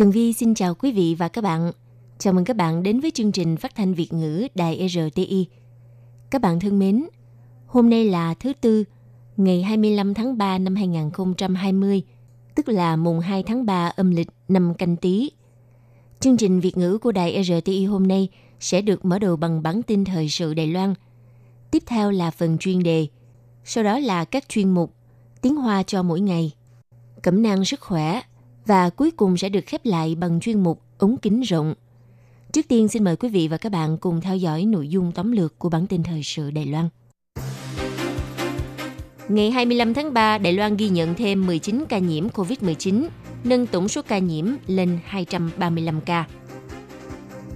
Tường Vi xin chào quý vị và các bạn. Chào mừng các bạn đến với chương trình phát thanh Việt ngữ Đài RTI. Các bạn thân mến, hôm nay là thứ Tư, ngày 25 tháng 3 năm 2020, tức là mùng 2 tháng 3 âm lịch năm canh tí. Chương trình Việt ngữ của Đài RTI hôm nay sẽ được mở đầu bằng bản tin thời sự Đài Loan. Tiếp theo là phần chuyên đề, sau đó là các chuyên mục Tiếng Hoa cho mỗi ngày, Cẩm nang sức khỏe, và cuối cùng sẽ được khép lại bằng chuyên mục ống kính rộng. Trước tiên xin mời quý vị và các bạn cùng theo dõi nội dung tóm lược của bản tin thời sự Đài Loan. Ngày 25 tháng 3, Đài Loan ghi nhận thêm 19 ca nhiễm COVID-19, nâng tổng số ca nhiễm lên 235 ca.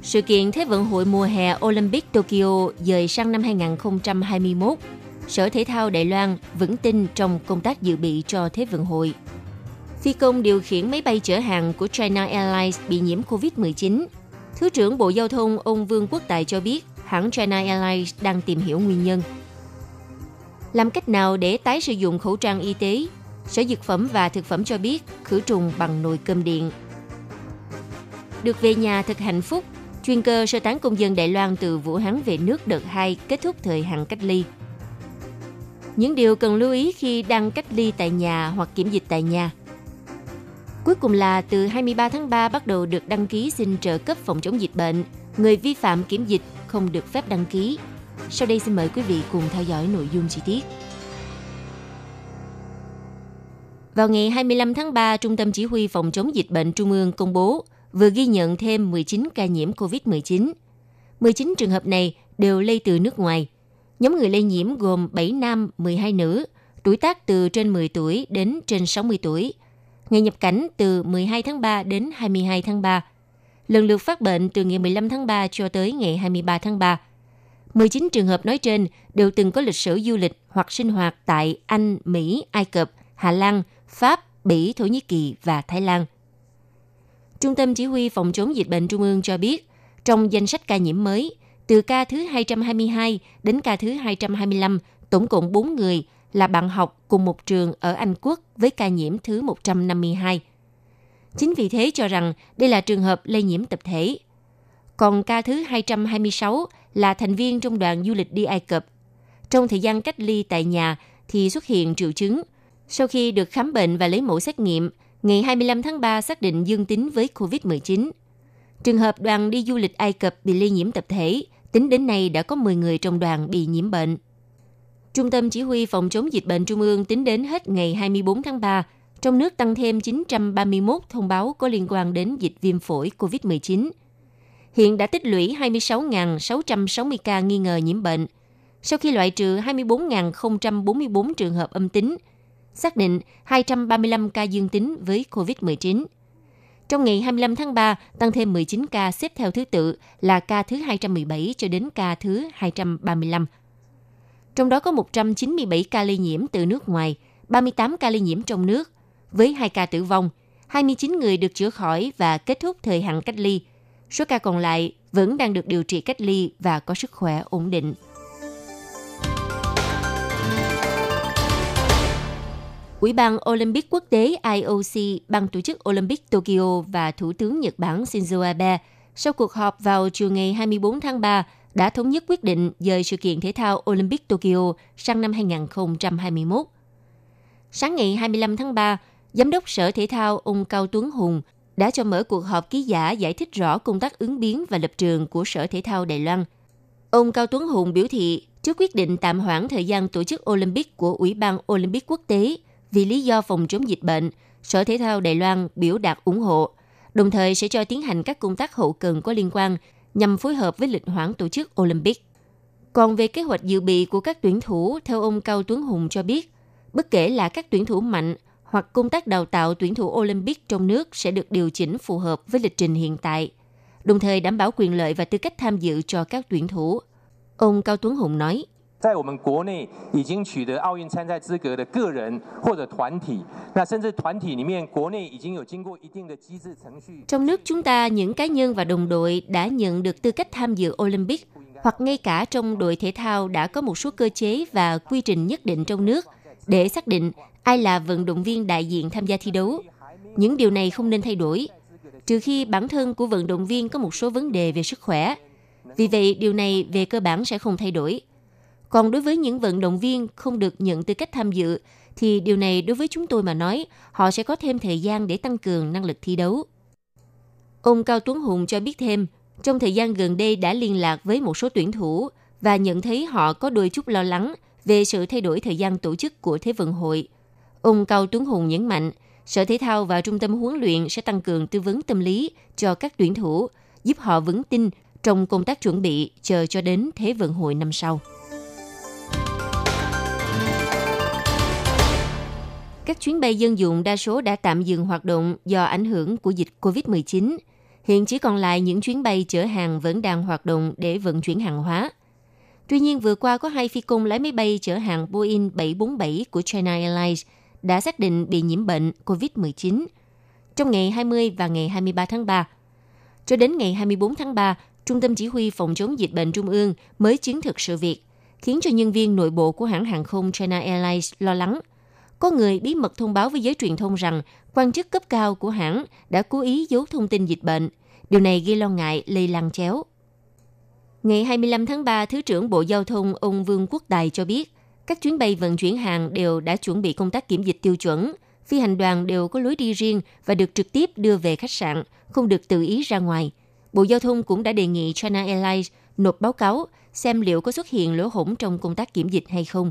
Sự kiện Thế vận hội mùa hè Olympic Tokyo dời sang năm 2021, Sở Thể thao Đài Loan vững tin trong công tác dự bị cho Thế vận hội phi công điều khiển máy bay chở hàng của China Airlines bị nhiễm COVID-19. Thứ trưởng Bộ Giao thông ông Vương Quốc Tài cho biết hãng China Airlines đang tìm hiểu nguyên nhân. Làm cách nào để tái sử dụng khẩu trang y tế? Sở Dược phẩm và Thực phẩm cho biết khử trùng bằng nồi cơm điện. Được về nhà thật hạnh phúc, chuyên cơ sơ tán công dân Đài Loan từ Vũ Hán về nước đợt 2 kết thúc thời hạn cách ly. Những điều cần lưu ý khi đang cách ly tại nhà hoặc kiểm dịch tại nhà – Cuối cùng là từ 23 tháng 3 bắt đầu được đăng ký xin trợ cấp phòng chống dịch bệnh. Người vi phạm kiểm dịch không được phép đăng ký. Sau đây xin mời quý vị cùng theo dõi nội dung chi tiết. Vào ngày 25 tháng 3, Trung tâm Chỉ huy Phòng chống dịch bệnh Trung ương công bố vừa ghi nhận thêm 19 ca nhiễm COVID-19. 19 trường hợp này đều lây từ nước ngoài. Nhóm người lây nhiễm gồm 7 nam, 12 nữ, tuổi tác từ trên 10 tuổi đến trên 60 tuổi – ngày nhập cảnh từ 12 tháng 3 đến 22 tháng 3, lần lượt phát bệnh từ ngày 15 tháng 3 cho tới ngày 23 tháng 3. 19 trường hợp nói trên đều từng có lịch sử du lịch hoặc sinh hoạt tại Anh, Mỹ, Ai Cập, Hà Lan, Pháp, Bỉ, Thổ Nhĩ Kỳ và Thái Lan. Trung tâm Chỉ huy Phòng chống dịch bệnh Trung ương cho biết, trong danh sách ca nhiễm mới, từ ca thứ 222 đến ca thứ 225, tổng cộng 4 người là bạn học cùng một trường ở Anh Quốc với ca nhiễm thứ 152. Chính vì thế cho rằng đây là trường hợp lây nhiễm tập thể. Còn ca thứ 226 là thành viên trong đoàn du lịch đi Ai Cập. Trong thời gian cách ly tại nhà thì xuất hiện triệu chứng. Sau khi được khám bệnh và lấy mẫu xét nghiệm, ngày 25 tháng 3 xác định dương tính với COVID-19. Trường hợp đoàn đi du lịch Ai Cập bị lây nhiễm tập thể, tính đến nay đã có 10 người trong đoàn bị nhiễm bệnh. Trung tâm Chỉ huy Phòng chống dịch bệnh Trung ương tính đến hết ngày 24 tháng 3, trong nước tăng thêm 931 thông báo có liên quan đến dịch viêm phổi COVID-19. Hiện đã tích lũy 26.660 ca nghi ngờ nhiễm bệnh, sau khi loại trừ 24.044 trường hợp âm tính, xác định 235 ca dương tính với COVID-19. Trong ngày 25 tháng 3, tăng thêm 19 ca xếp theo thứ tự là ca thứ 217 cho đến ca thứ 235 trong đó có 197 ca lây nhiễm từ nước ngoài, 38 ca lây nhiễm trong nước, với 2 ca tử vong, 29 người được chữa khỏi và kết thúc thời hạn cách ly. Số ca còn lại vẫn đang được điều trị cách ly và có sức khỏe ổn định. Ủy ban Olympic quốc tế IOC, ban tổ chức Olympic Tokyo và Thủ tướng Nhật Bản Shinzo Abe sau cuộc họp vào chiều ngày 24 tháng 3 đã thống nhất quyết định dời sự kiện thể thao Olympic Tokyo sang năm 2021. Sáng ngày 25 tháng 3, Giám đốc Sở Thể thao ông Cao Tuấn Hùng đã cho mở cuộc họp ký giả giải thích rõ công tác ứng biến và lập trường của Sở Thể thao Đài Loan. Ông Cao Tuấn Hùng biểu thị trước quyết định tạm hoãn thời gian tổ chức Olympic của Ủy ban Olympic quốc tế vì lý do phòng chống dịch bệnh, Sở Thể thao Đài Loan biểu đạt ủng hộ, đồng thời sẽ cho tiến hành các công tác hậu cần có liên quan nhằm phối hợp với lịch hoãn tổ chức Olympic. Còn về kế hoạch dự bị của các tuyển thủ, theo ông Cao Tuấn Hùng cho biết, bất kể là các tuyển thủ mạnh hoặc công tác đào tạo tuyển thủ Olympic trong nước sẽ được điều chỉnh phù hợp với lịch trình hiện tại, đồng thời đảm bảo quyền lợi và tư cách tham dự cho các tuyển thủ. Ông Cao Tuấn Hùng nói, 在我们国内已经取得奥运参赛资格的个人或者团体，那甚至团体里面，国内已经有经过一定的机制程序。 Trong nước chúng ta, những cá nhân và đồng đội đã nhận được tư cách tham dự Olympic, hoặc ngay cả trong đội thể thao đã có một số cơ chế và quy trình nhất định trong nước để xác định ai là vận động viên đại diện tham gia thi đấu. Những điều này không nên thay đổi, trừ khi bản thân của vận động viên có một số vấn đề về sức khỏe. Vì vậy, điều này về cơ bản sẽ không thay đổi. Còn đối với những vận động viên không được nhận tư cách tham dự, thì điều này đối với chúng tôi mà nói, họ sẽ có thêm thời gian để tăng cường năng lực thi đấu. Ông Cao Tuấn Hùng cho biết thêm, trong thời gian gần đây đã liên lạc với một số tuyển thủ và nhận thấy họ có đôi chút lo lắng về sự thay đổi thời gian tổ chức của Thế vận hội. Ông Cao Tuấn Hùng nhấn mạnh, Sở Thể thao và Trung tâm huấn luyện sẽ tăng cường tư vấn tâm lý cho các tuyển thủ, giúp họ vững tin trong công tác chuẩn bị chờ cho đến Thế vận hội năm sau. Các chuyến bay dân dụng đa số đã tạm dừng hoạt động do ảnh hưởng của dịch COVID-19. Hiện chỉ còn lại những chuyến bay chở hàng vẫn đang hoạt động để vận chuyển hàng hóa. Tuy nhiên, vừa qua có hai phi công lái máy bay chở hàng Boeing 747 của China Airlines đã xác định bị nhiễm bệnh COVID-19 trong ngày 20 và ngày 23 tháng 3. Cho đến ngày 24 tháng 3, Trung tâm Chỉ huy Phòng chống dịch bệnh Trung ương mới chứng thực sự việc, khiến cho nhân viên nội bộ của hãng hàng không China Airlines lo lắng. Có người bí mật thông báo với giới truyền thông rằng quan chức cấp cao của hãng đã cố ý giấu thông tin dịch bệnh. Điều này gây lo ngại lây lan chéo. Ngày 25 tháng 3, Thứ trưởng Bộ Giao thông ông Vương Quốc Tài cho biết, các chuyến bay vận chuyển hàng đều đã chuẩn bị công tác kiểm dịch tiêu chuẩn. Phi hành đoàn đều có lối đi riêng và được trực tiếp đưa về khách sạn, không được tự ý ra ngoài. Bộ Giao thông cũng đã đề nghị China Airlines nộp báo cáo xem liệu có xuất hiện lỗ hổng trong công tác kiểm dịch hay không.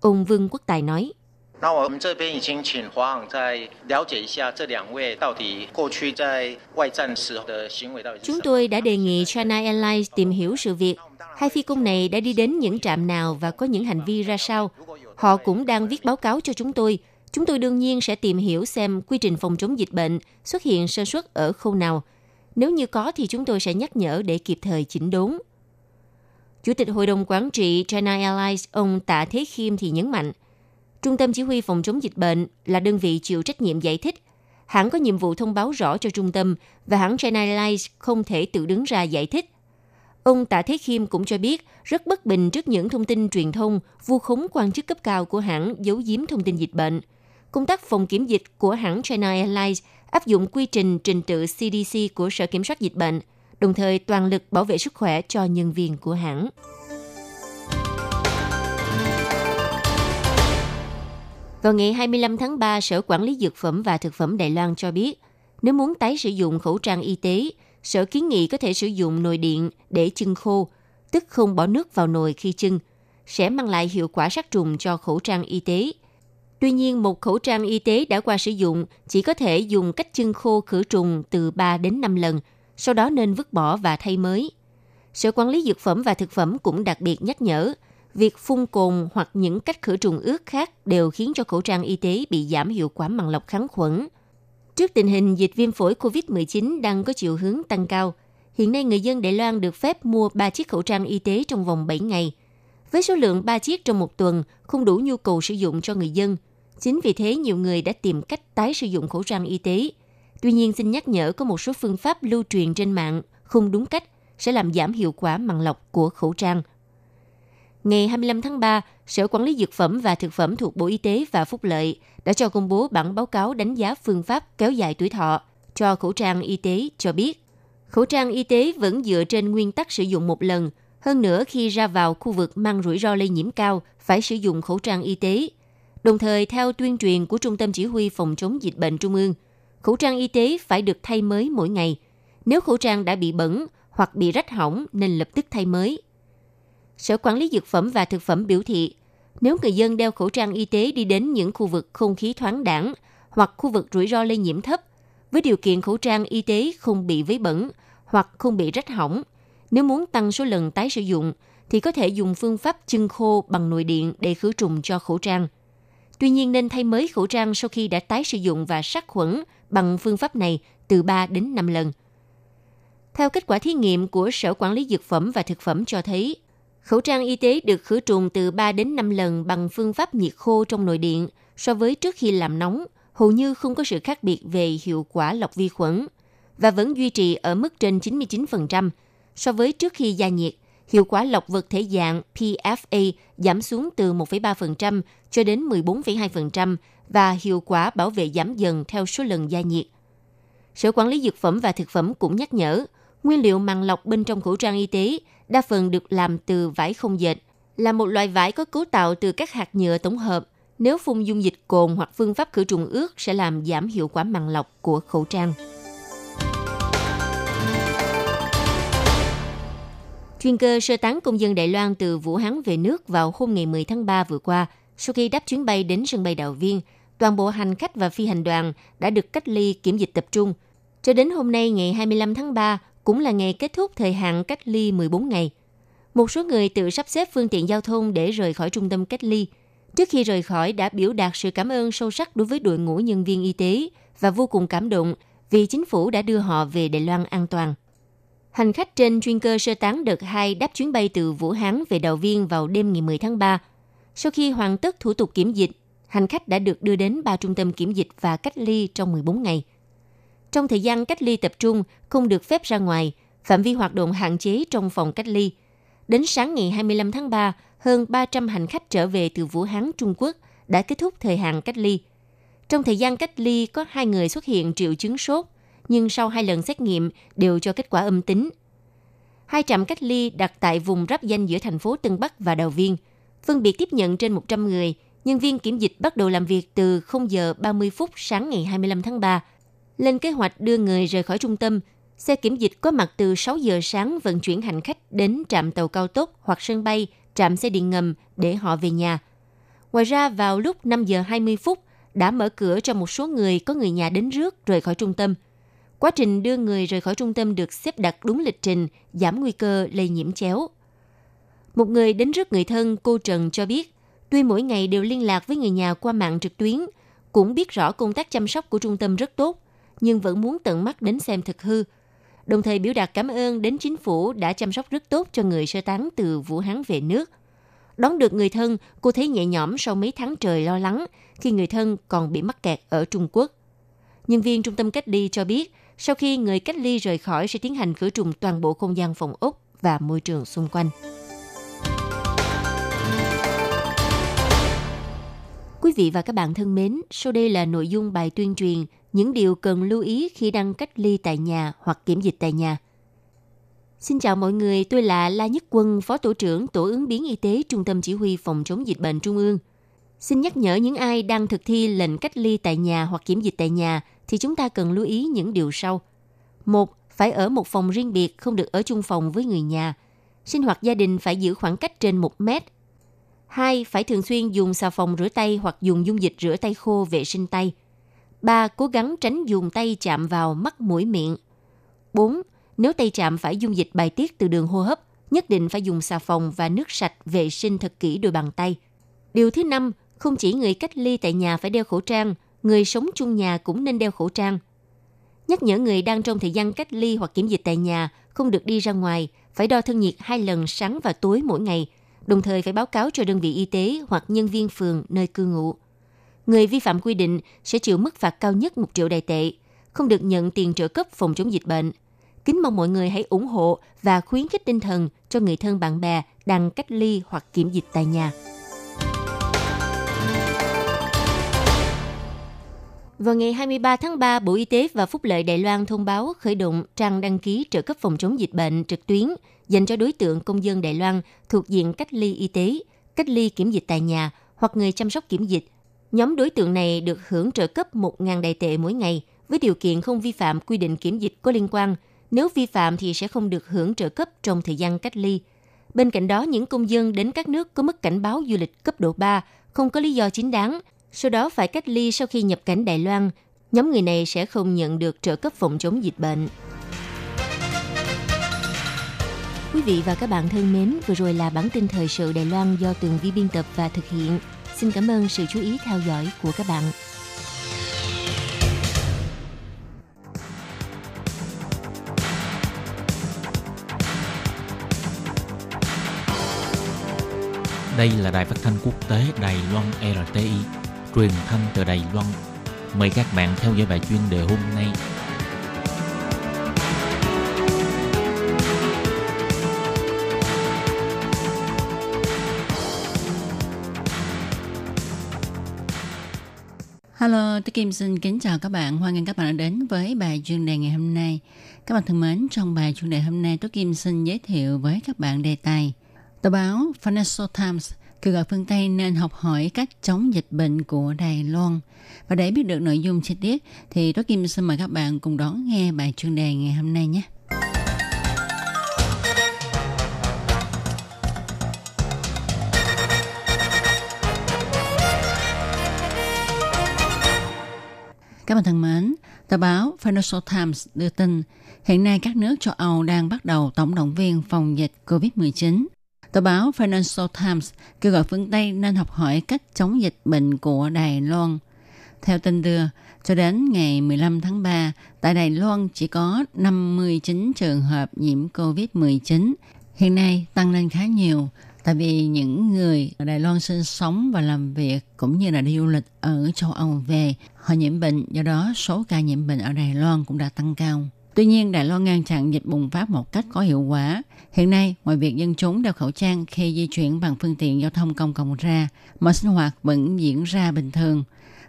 Ông Vương Quốc Tài nói. 那我们这边已经请华航再了解一下这两位到底过去在外站时候的行为到底是什 Chúng 么。 tôi đã đề nghị China Airlines tìm hiểu sự việc. Hai phi công này đã đi đến những trạm nào và có những hành vi ra sao. Họ cũng đang viết báo cáo cho chúng tôi. Chúng tôi đương nhiên sẽ tìm hiểu xem quy trình phòng chống dịch bệnh xuất hiện sơ suất ở khâu nào. Nếu như có thì chúng tôi sẽ nhắc nhở để kịp thời chỉnh đốn. Chủ tịch Hội đồng Quản trị China Airlines ông Tạ Thế Khiêm thì nhấn mạnh, Trung tâm Chỉ huy Phòng chống dịch bệnh là đơn vị chịu trách nhiệm giải thích. Hãng có nhiệm vụ thông báo rõ cho trung tâm và hãng China Airlines không thể tự đứng ra giải thích. Ông Tạ Thế Khiêm cũng cho biết rất bất bình trước những thông tin truyền thông vu khống quan chức cấp cao của hãng giấu giếm thông tin dịch bệnh. Công tác phòng kiểm dịch của hãng China Airlines áp dụng quy trình trình tự CDC của Sở Kiểm soát Dịch bệnh, đồng thời toàn lực bảo vệ sức khỏe cho nhân viên của hãng. Vào ngày 25 tháng 3, Sở Quản lý Dược phẩm và Thực phẩm Đài Loan cho biết, nếu muốn tái sử dụng khẩu trang y tế, Sở kiến nghị có thể sử dụng nồi điện để chưng khô, tức không bỏ nước vào nồi khi chưng, sẽ mang lại hiệu quả sát trùng cho khẩu trang y tế. Tuy nhiên, một khẩu trang y tế đã qua sử dụng chỉ có thể dùng cách chưng khô khử trùng từ 3 đến 5 lần, sau đó nên vứt bỏ và thay mới. Sở Quản lý Dược phẩm và Thực phẩm cũng đặc biệt nhắc nhở, việc phun cồn hoặc những cách khử trùng ướt khác đều khiến cho khẩu trang y tế bị giảm hiệu quả màng lọc kháng khuẩn. Trước tình hình dịch viêm phổi COVID-19 đang có chiều hướng tăng cao, hiện nay người dân Đài Loan được phép mua 3 chiếc khẩu trang y tế trong vòng 7 ngày. Với số lượng 3 chiếc trong một tuần không đủ nhu cầu sử dụng cho người dân. Chính vì thế nhiều người đã tìm cách tái sử dụng khẩu trang y tế. Tuy nhiên xin nhắc nhở có một số phương pháp lưu truyền trên mạng không đúng cách sẽ làm giảm hiệu quả màng lọc của khẩu trang. Ngày 25 tháng 3, Sở Quản lý Dược phẩm và Thực phẩm thuộc Bộ Y tế và Phúc lợi đã cho công bố bản báo cáo đánh giá phương pháp kéo dài tuổi thọ cho khẩu trang y tế cho biết. Khẩu trang y tế vẫn dựa trên nguyên tắc sử dụng một lần. Hơn nữa, khi ra vào khu vực mang rủi ro lây nhiễm cao, phải sử dụng khẩu trang y tế. Đồng thời, theo tuyên truyền của Trung tâm Chỉ huy Phòng chống dịch bệnh Trung ương, khẩu trang y tế phải được thay mới mỗi ngày. Nếu khẩu trang đã bị bẩn hoặc bị rách hỏng nên lập tức thay mới. Sở Quản lý Dược phẩm và Thực phẩm biểu thị, nếu người dân đeo khẩu trang y tế đi đến những khu vực không khí thoáng đẳng hoặc khu vực rủi ro lây nhiễm thấp, với điều kiện khẩu trang y tế không bị vấy bẩn hoặc không bị rách hỏng, nếu muốn tăng số lần tái sử dụng thì có thể dùng phương pháp chân khô bằng nồi điện để khử trùng cho khẩu trang. Tuy nhiên nên thay mới khẩu trang sau khi đã tái sử dụng và sát khuẩn bằng phương pháp này từ 3 đến 5 lần. Theo kết quả thí nghiệm của Sở Quản lý Dược phẩm và Thực phẩm cho thấy, khẩu trang y tế được khử trùng từ 3 đến 5 lần bằng phương pháp nhiệt khô trong nội điện so với trước khi làm nóng, hầu như không có sự khác biệt về hiệu quả lọc vi khuẩn và vẫn duy trì ở mức trên 99% so với trước khi gia nhiệt. Hiệu quả lọc vật thể dạng PFA giảm xuống từ 1,3% cho đến 14,2% và hiệu quả bảo vệ giảm dần theo số lần gia nhiệt. Sở Quản lý Dược phẩm và Thực phẩm cũng nhắc nhở, nguyên liệu màng lọc bên trong khẩu trang y tế đa phần được làm từ vải không dệt, là một loại vải có cấu tạo từ các hạt nhựa tổng hợp. Nếu phun dung dịch cồn hoặc phương pháp khử trùng ướt sẽ làm giảm hiệu quả màng lọc của khẩu trang. Chuyên cơ sơ tán công dân Đài Loan từ Vũ Hán về nước vào hôm ngày 10 tháng 3 vừa qua, sau khi đáp chuyến bay đến sân bay Đào Viên, toàn bộ hành khách và phi hành đoàn đã được cách ly kiểm dịch tập trung. Cho đến hôm nay ngày 25 tháng 3 cũng là ngày kết thúc thời hạn cách ly 14 ngày. Một số người tự sắp xếp phương tiện giao thông để rời khỏi trung tâm cách ly. Trước khi rời khỏi đã biểu đạt sự cảm ơn sâu sắc đối với đội ngũ nhân viên y tế và vô cùng cảm động vì chính phủ đã đưa họ về Đài Loan an toàn. Hành khách trên chuyên cơ sơ tán đợt 2 đáp chuyến bay từ Vũ Hán về Đào Viên vào đêm ngày 10 tháng 3. Sau khi hoàn tất thủ tục kiểm dịch, hành khách đã được đưa đến ba trung tâm kiểm dịch và cách ly trong 14 ngày. Trong thời gian cách ly tập trung, không được phép ra ngoài, phạm vi hoạt động hạn chế trong phòng cách ly. Đến sáng ngày 25 tháng 3, hơn 300 hành khách trở về từ Vũ Hán, Trung Quốc đã kết thúc thời hạn cách ly. Trong thời gian cách ly có hai người xuất hiện triệu chứng sốt, nhưng sau hai lần xét nghiệm đều cho kết quả âm tính. Hai trạm cách ly đặt tại vùng rắp danh giữa thành phố Tân Bắc và Đào Viên, phân biệt tiếp nhận trên 100 người. Nhân viên kiểm dịch bắt đầu làm việc từ 0 giờ 30 phút sáng ngày 25 tháng 3. Lên kế hoạch đưa người rời khỏi trung tâm, xe kiểm dịch có mặt từ 6 giờ sáng vận chuyển hành khách đến trạm tàu cao tốc hoặc sân bay, trạm xe điện ngầm để họ về nhà. Ngoài ra, vào lúc 5 giờ 20 phút, đã mở cửa cho một số người có người nhà đến rước rời khỏi trung tâm – Quá trình đưa người rời khỏi trung tâm được xếp đặt đúng lịch trình, giảm nguy cơ lây nhiễm chéo. Một người đến rước người thân, cô Trần cho biết, tuy mỗi ngày đều liên lạc với người nhà qua mạng trực tuyến, cũng biết rõ công tác chăm sóc của trung tâm rất tốt, nhưng vẫn muốn tận mắt đến xem thực hư. Đồng thời biểu đạt cảm ơn đến chính phủ đã chăm sóc rất tốt cho người sơ tán từ Vũ Hán về nước. Đón được người thân, cô thấy nhẹ nhõm sau mấy tháng trời lo lắng khi người thân còn bị mắc kẹt ở Trung Quốc. Nhân viên trung tâm cách ly cho biết, sau khi người cách ly rời khỏi sẽ tiến hành khử trùng toàn bộ không gian phòng ốc và môi trường xung quanh. Quý vị và các bạn thân mến, sau đây là nội dung bài tuyên truyền những điều cần lưu ý khi đang cách ly tại nhà hoặc kiểm dịch tại nhà. Xin chào mọi người, tôi là La Nhất Quân, Phó Tổ trưởng Tổ ứng biến y tế Trung tâm Chỉ huy Phòng chống dịch bệnh Trung ương. Xin nhắc nhở những ai đang thực thi lệnh cách ly tại nhà hoặc kiểm dịch tại nhà thì chúng ta cần lưu ý những điều sau. Một, phải ở một phòng riêng biệt, không được ở chung phòng với người nhà. Sinh hoạt gia đình phải giữ khoảng cách trên 1 mét. Hai, phải thường xuyên dùng xà phòng rửa tay hoặc dùng dung dịch rửa tay khô vệ sinh tay. Ba, cố gắng tránh dùng tay chạm vào mắt mũi miệng. Bốn, nếu tay chạm phải dung dịch bài tiết từ đường hô hấp, nhất định phải dùng xà phòng và nước sạch vệ sinh thật kỹ đôi bàn tay. Điều thứ năm, không chỉ người cách ly tại nhà phải đeo khẩu trang, người sống chung nhà cũng nên đeo khẩu trang. Nhắc nhở người đang trong thời gian cách ly hoặc kiểm dịch tại nhà không được đi ra ngoài, phải đo thân nhiệt hai lần sáng và tối mỗi ngày, đồng thời phải báo cáo cho đơn vị y tế hoặc nhân viên phường nơi cư ngụ. Người vi phạm quy định sẽ chịu mức phạt cao nhất 1 triệu đài tệ, không được nhận tiền trợ cấp phòng chống dịch bệnh. Kính mong mọi người hãy ủng hộ và khuyến khích tinh thần cho người thân bạn bè đang cách ly hoặc kiểm dịch tại nhà. Vào ngày 23 tháng 3, Bộ Y tế và Phúc lợi Đài Loan thông báo khởi động trang đăng ký trợ cấp phòng chống dịch bệnh trực tuyến dành cho đối tượng công dân Đài Loan thuộc diện cách ly y tế, cách ly kiểm dịch tại nhà hoặc người chăm sóc kiểm dịch. Nhóm đối tượng này được hưởng trợ cấp 1.000 đại tệ mỗi ngày với điều kiện không vi phạm quy định kiểm dịch có liên quan. Nếu vi phạm thì sẽ không được hưởng trợ cấp trong thời gian cách ly. Bên cạnh đó, những công dân đến các nước có mức cảnh báo du lịch cấp độ 3 không có lý do chính đáng sau đó phải cách ly sau khi nhập cảnh Đài Loan. Nhóm người này sẽ không nhận được trợ cấp phòng chống dịch bệnh. Quý vị và các bạn thân mến, vừa rồi là bản tin thời sự Đài Loan do Tường Vi biên tập và thực hiện. Xin cảm ơn sự chú ý theo dõi của các bạn. Đây là đài phát thanh quốc tế Đài Loan RTI, truyền thanh từ Đài Loan. Mời các bạn theo dõi bài chuyên đề hôm nay. Hello, tôi Kim xin kính chào các bạn. Hoan nghênh các bạn đã đến với bài chuyên đề ngày hôm nay. Các bạn thân mến, trong bài chuyên đề hôm nay, tôi Kim xin giới thiệu với các bạn đề tài Tờ báo Financial Times kêu gọi phương Tây nên học hỏi cách chống dịch bệnh của Đài Loan. Và để biết được nội dung chi tiết thì tôi Kim xin mời các bạn cùng đón nghe bài chuyên đề ngày hôm nay nhé. Các bạn thân mến, tờ báo Financial Times đưa tin hiện nay các nước châu Âu đang bắt đầu tổng động viên phòng dịch COVID-19. Tờ báo Financial Times kêu gọi phương Tây nên học hỏi cách chống dịch bệnh của Đài Loan. Theo tin đưa, cho đến ngày 15 tháng 3, tại Đài Loan chỉ có 59 trường hợp nhiễm COVID-19. Hiện nay tăng lên khá nhiều, tại vì những người ở Đài Loan sinh sống và làm việc cũng như là đi du lịch ở châu Âu về, họ nhiễm bệnh, do đó số ca nhiễm bệnh ở Đài Loan cũng đã tăng cao. Tuy nhiên, Đài Loan ngăn chặn dịch bùng phát một cách có hiệu quả. Hiện nay, ngoài việc dân chúng đeo khẩu trang khi di chuyển bằng phương tiện giao thông công cộng ra, mọi sinh hoạt vẫn diễn ra bình thường.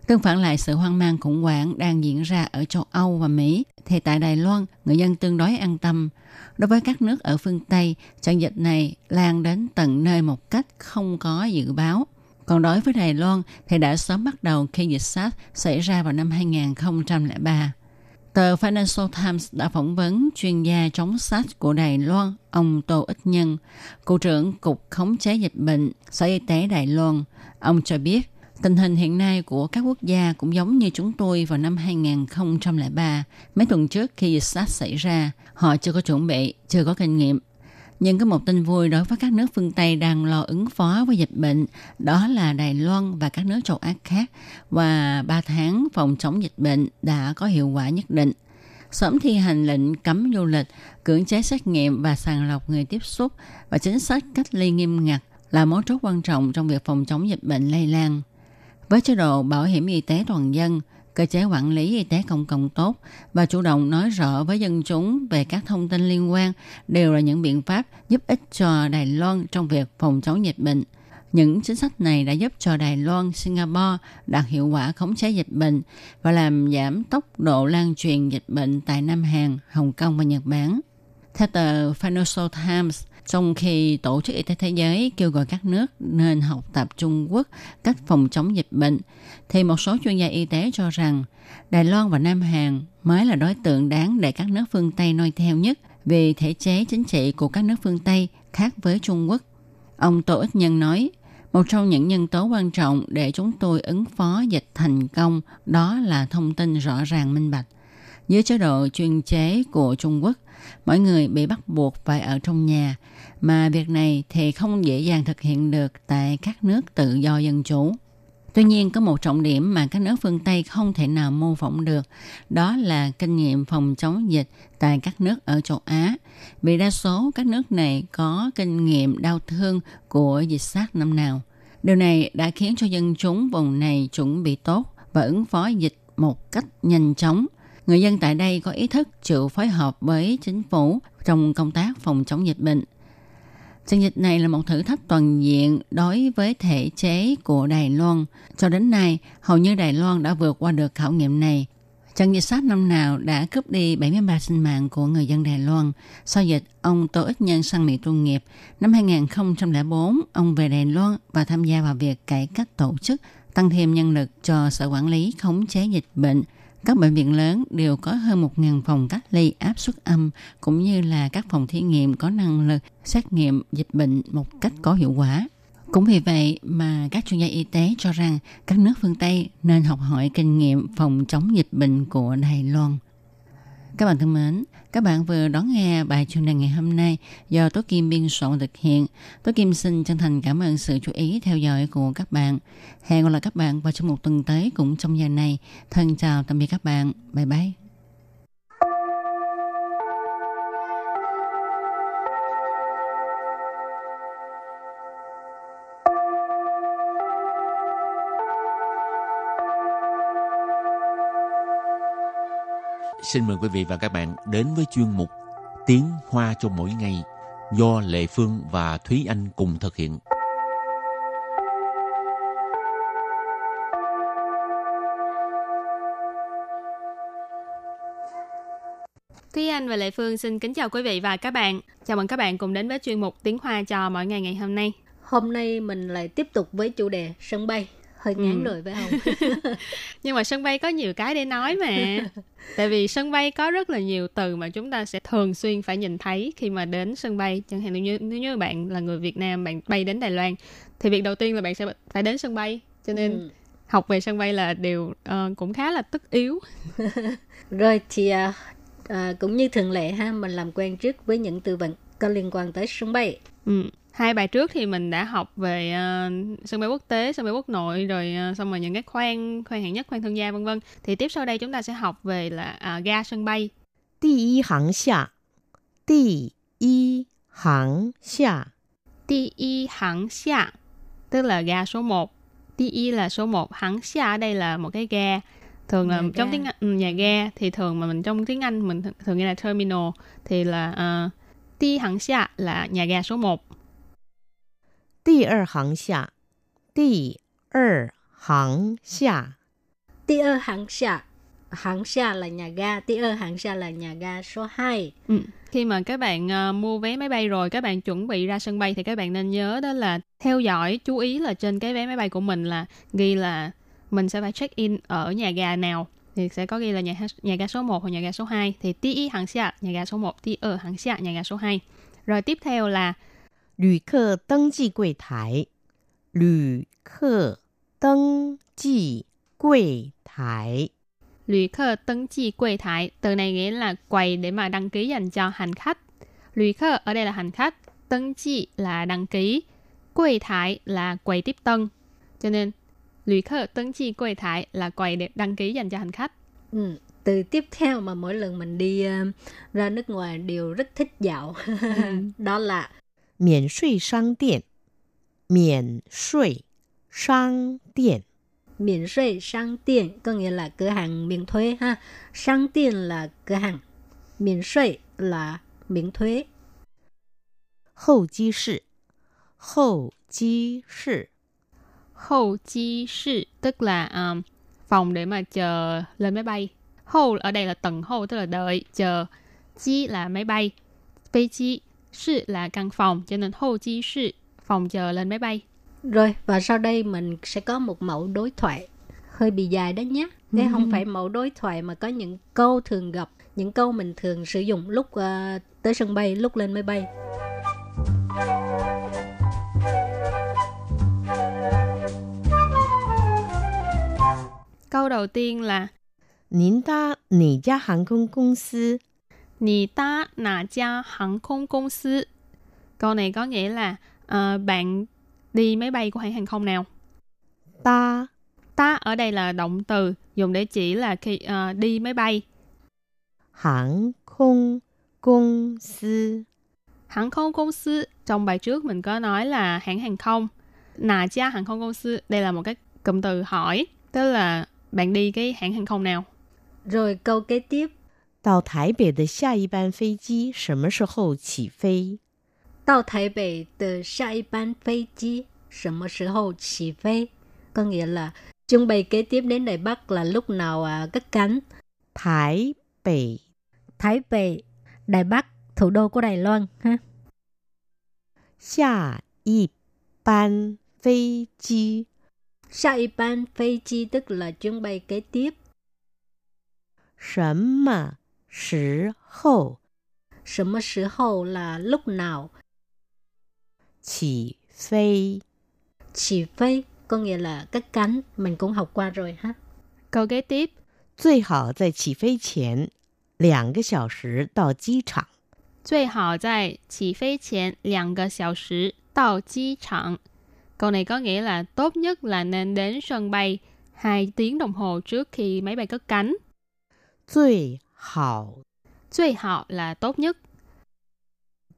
Tương phản lại sự hoang mang khủng hoảng đang diễn ra ở châu Âu và Mỹ, thì tại Đài Loan, người dân tương đối an tâm. Đối với các nước ở phương Tây, trận dịch này lan đến tận nơi một cách không có dự báo. Còn đối với Đài Loan thì đã sớm bắt đầu khi dịch SARS xảy ra vào năm 2003. Tờ Financial Times đã phỏng vấn chuyên gia chống SARS của Đài Loan, ông Tô Ích Nhân, Cục trưởng Cục Khống chế Dịch bệnh, Sở Y tế Đài Loan. Ông cho biết, tình hình hiện nay của các quốc gia cũng giống như chúng tôi vào năm 2003. Mấy tuần trước khi dịch SARS xảy ra, họ chưa có chuẩn bị, chưa có kinh nghiệm nhưng có một tin vui đối với các nước phương Tây đang lo ứng phó với dịch bệnh, đó là Đài Loan và các nước châu Á khác. Và 3 tháng phòng chống dịch bệnh đã có hiệu quả nhất định. Sớm thi hành lệnh cấm du lịch, cưỡng chế xét nghiệm và sàng lọc người tiếp xúc và chính sách cách ly nghiêm ngặt là mấu chốt quan trọng trong việc phòng chống dịch bệnh lây lan. Với chế độ bảo hiểm y tế toàn dân, cơ chế quản lý y tế công cộng tốt và chủ động nói rõ với dân chúng về các thông tin liên quan đều là những biện pháp giúp ích cho Đài Loan trong việc phòng chống dịch bệnh. Những chính sách này đã giúp cho Đài Loan, Singapore đạt hiệu quả khống chế dịch bệnh và làm giảm tốc độ lan truyền dịch bệnh tại Nam Hàn, Hồng Kông và Nhật Bản. Theo tờ Financial Times, trong khi Tổ chức Y tế Thế giới kêu gọi các nước nên học tập Trung Quốc cách phòng chống dịch bệnh, thì một số chuyên gia y tế cho rằng Đài Loan và Nam Hàn mới là đối tượng đáng để các nước phương Tây noi theo nhất vì thể chế chính trị của các nước phương Tây khác với Trung Quốc. Ông Tô Ích Nhân nói, một trong những nhân tố quan trọng để chúng tôi ứng phó dịch thành công đó là thông tin rõ ràng minh bạch. Dưới chế độ chuyên chế của Trung Quốc, mọi người bị bắt buộc phải ở trong nhà, mà việc này thì không dễ dàng thực hiện được tại các nước tự do dân chủ. Tuy nhiên có một trọng điểm mà các nước phương Tây không thể nào mô phỏng được, đó là kinh nghiệm phòng chống dịch tại các nước ở châu Á. Vì đa số các nước này có kinh nghiệm đau thương của dịch sát năm nào. Điều này đã khiến cho dân chúng vùng này chuẩn bị tốt và ứng phó dịch một cách nhanh chóng. Người dân tại đây có ý thức chịu phối hợp với chính phủ trong công tác phòng chống dịch bệnh. Trận dịch này là một thử thách toàn diện đối với thể chế của Đài Loan. Cho đến nay, hầu như Đài Loan đã vượt qua được khảo nghiệm này. Trận dịch sát năm nào đã cướp đi 73 sinh mạng của người dân Đài Loan. Sau dịch, ông Tô Ích Nhân sang Mỹ tu nghiệp. Năm 2004, ông về Đài Loan và tham gia vào việc cải cách tổ chức, tăng thêm nhân lực cho Sở Quản lý khống chế dịch bệnh – các bệnh viện lớn đều có hơn 1.000 phòng cách ly áp suất âm, cũng như là các phòng thí nghiệm có năng lực xét nghiệm dịch bệnh một cách có hiệu quả. Cũng vì vậy mà các chuyên gia y tế cho rằng các nước phương Tây nên học hỏi kinh nghiệm phòng chống dịch bệnh của Đài Loan. Các bạn thân mến, các bạn vừa đón nghe bài chuyên đề ngày hôm nay do Tố Kim biên soạn thực hiện. Tố Kim xin chân thành cảm ơn sự chú ý theo dõi của các bạn. Hẹn gặp lại các bạn vào trong một tuần tới cũng trong giờ này. Thân chào tạm biệt các bạn. Bye bye. Xin mời quý vị và các bạn đến với chuyên mục Tiếng Hoa cho mỗi ngày do Lệ Phương và Thúy Anh cùng thực hiện. Thúy Anh và Lệ Phương xin kính chào quý vị và các bạn. Chào mừng các bạn cùng đến với chuyên mục Tiếng Hoa cho mỗi ngày ngày hôm nay. Hôm nay mình lại tiếp tục với chủ đề sân bay. Hơi ngán Ừ. rồi phải không? Nhưng mà sân bay có nhiều cái để nói mà. Tại vì sân bay có rất là nhiều từ mà chúng ta sẽ thường xuyên phải nhìn thấy khi mà đến sân bay. Chẳng hạn như nếu như bạn là người Việt Nam, bạn bay đến Đài Loan thì việc đầu tiên là bạn sẽ phải đến sân bay. Cho nên Ừ. học về sân bay là điều ờ, cũng khá là tất yếu. Rồi thì à, cũng như thường lệ ha, mình làm quen trước với những từ vựng có liên quan tới sân bay. Ừ Hai bài trước thì mình đã học về ờ, sân bay quốc tế, sân bay quốc nội rồi ờ, xong rồi những cái khoang khoang hạng nhất, khoang thương gia vân vân. Thì tiếp sau đây chúng ta sẽ học về là à, ga sân bay. 第一航厦，第一航厦， Đi y hãng xa tức là ga số 1. Đi y là số 1, hãng xa ở đây là một cái ga. Thường là Nhà trong ga. tiếng Anh, ừ, nhà ga thì thường mà mình trong tiếng Anh mình thường, thường nghe là terminal thì là uh, đi hãng xa là nhà ga số 1. 第二航厦，第二航厦， Ti ơ hãng xa. Hãng xa là nhà ga, ti ơ hãng xa là nhà ga số 2. Ừ. Khi mà các bạn ờ, mua vé máy bay rồi, các bạn chuẩn bị ra sân bay thì các bạn nên nhớ đó là theo dõi, chú ý là trên cái vé máy bay của mình là ghi là mình sẽ phải check in ở nhà ga nào thì sẽ có ghi là nhà nhà ga số 1 hoặc nhà ga số 2 thì tí y hàng xa nhà ga số 1, tí ở hàng xa nhà ga số 2. Rồi tiếp theo là 旅客登记柜台，旅客登记柜台， lùi khơ登chi quầy thải. Từ này nghĩa là quầy để mà đăng ký dành cho hành khách. Lùi khơ ở đây là hành khách,登chi là đăng ký, quầy thải là quầy tiếp tân. Cho nên lùi khơ登chi quầy thải là quầy để đăng ký dành cho hành khách. Ừ. Từ tiếp theo mà mỗi lần mình đi ờ, ra nước ngoài đều rất thích dạo. Đó là 免税商店，免税商店， miễn thuế sang tiền có nghĩa là cửa hàng miễn thuế ha. Sang tiền là cửa hàng. Miễn thuế là miễn thuế. 候机室，候机室， Hậu chi sư tức là um, phòng để mà chờ lên máy bay. Hậu ở đây là tầng hậu tức là đợi, chờ. Chi là máy bay. Phi chi, sự là căn phòng, cho nên hô chi sự, phòng chờ lên máy bay. Rồi, và sau đây mình sẽ có một mẫu đối thoại hơi bị dài đó nhé. Thế ừ. không phải mẫu đối thoại mà có những câu thường gặp, những câu mình thường sử dụng lúc uh, tới sân bay, lúc lên máy bay. Câu đầu tiên là Nín ta nỉ gia hàng công công sư Nì ta nà cha hàng không công sư. Câu này có nghĩa là ờ, bạn đi máy bay của hãng hàng không nào. 搭 Ta ở đây là động từ dùng để chỉ là khi ờ, đi máy bay. 航空公司， Hãng không công sư trong bài trước mình có nói là hãng hàng không. Nà cha hàng không công sư đây là một cái cụm từ hỏi, tức là bạn đi cái hãng hàng không nào. Rồi câu kế tiếp, 到台北的下一班飞机什么时候起飞？ Tàu Thái Bắc từ下一班飞机什么时候起飞? Có nghĩa là chuyến bay kế tiếp đến Đài Bắc là lúc nào à, cất cánh. 台北 Thái Bắc, Đài Bắc, thủ đô của Đài Loan ha. 下一班飞机 Sa y ban phi chi tức là chuyến bay kế tiếp. 什么 时候 什么时候 là lúc nào. 起飞？ Chỉ phi có nghĩa là cất cánh. Mình cũng học qua rồi ha. Câu kế tiếp, 最好在起飞前 两个小时到机场。最好在起飞前两个小时到机场. Câu này có nghĩa là tốt nhất là nên đến sân bay 2 tiếng đồng hồ trước khi máy bay cất cánh. 最 好最好 là tốt nhất.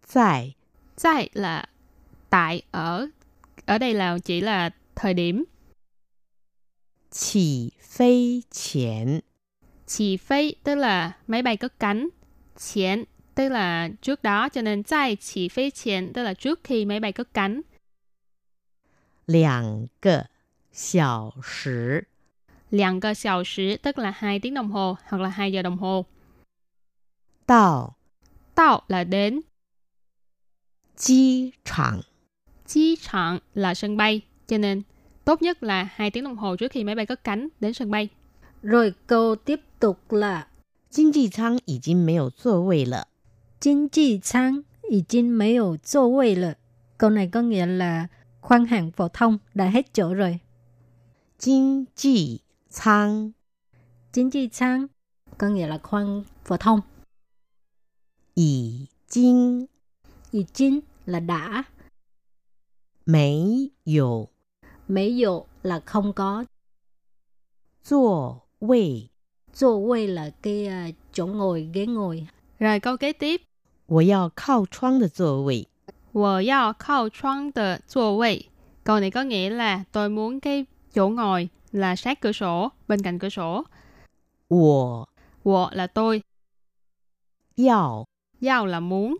在在 là tại ở. Ở đây là chỉ là thời điểm. 起飞前 Chỉ phi tức là máy bay cất cánh. Chén tức là trước đó cho nên tại chỉ phi chén tức là trước khi máy bay cất cánh. 两个小时 两个小时tức là 2 tiếng đồng hồ hoặc là 2 giờ đồng hồ. 到 Tao là đến. 机场。 Chi trạng là sân bay. Cho nên tốt nhất là 2 tiếng đồng hồ trước khi máy bay cất cánh đến sân bay. Rồi câu tiếp tục là 经济舱已经没有座位了。经济舱已经没有座位了. Câu này có nghĩa là khoang hàng phổ thông đã hết chỗ rồi. 经济 舱 Chính trị舱có nghĩa là khoang phổ thông. 已经 Ý chính là đã. 没有 Mấy dụ là không có. 座位。 座位là cái à, chỗ ngồi, ghế ngồi. Rồi câu kế tiếp. 我要靠窗的座位。我要靠窗的座位. Câu này có nghĩa là tôi muốn cái chỗ ngồi là sát cửa sổ, bên cạnh cửa sổ. 我 Wo là tôi, 要 giao là muốn,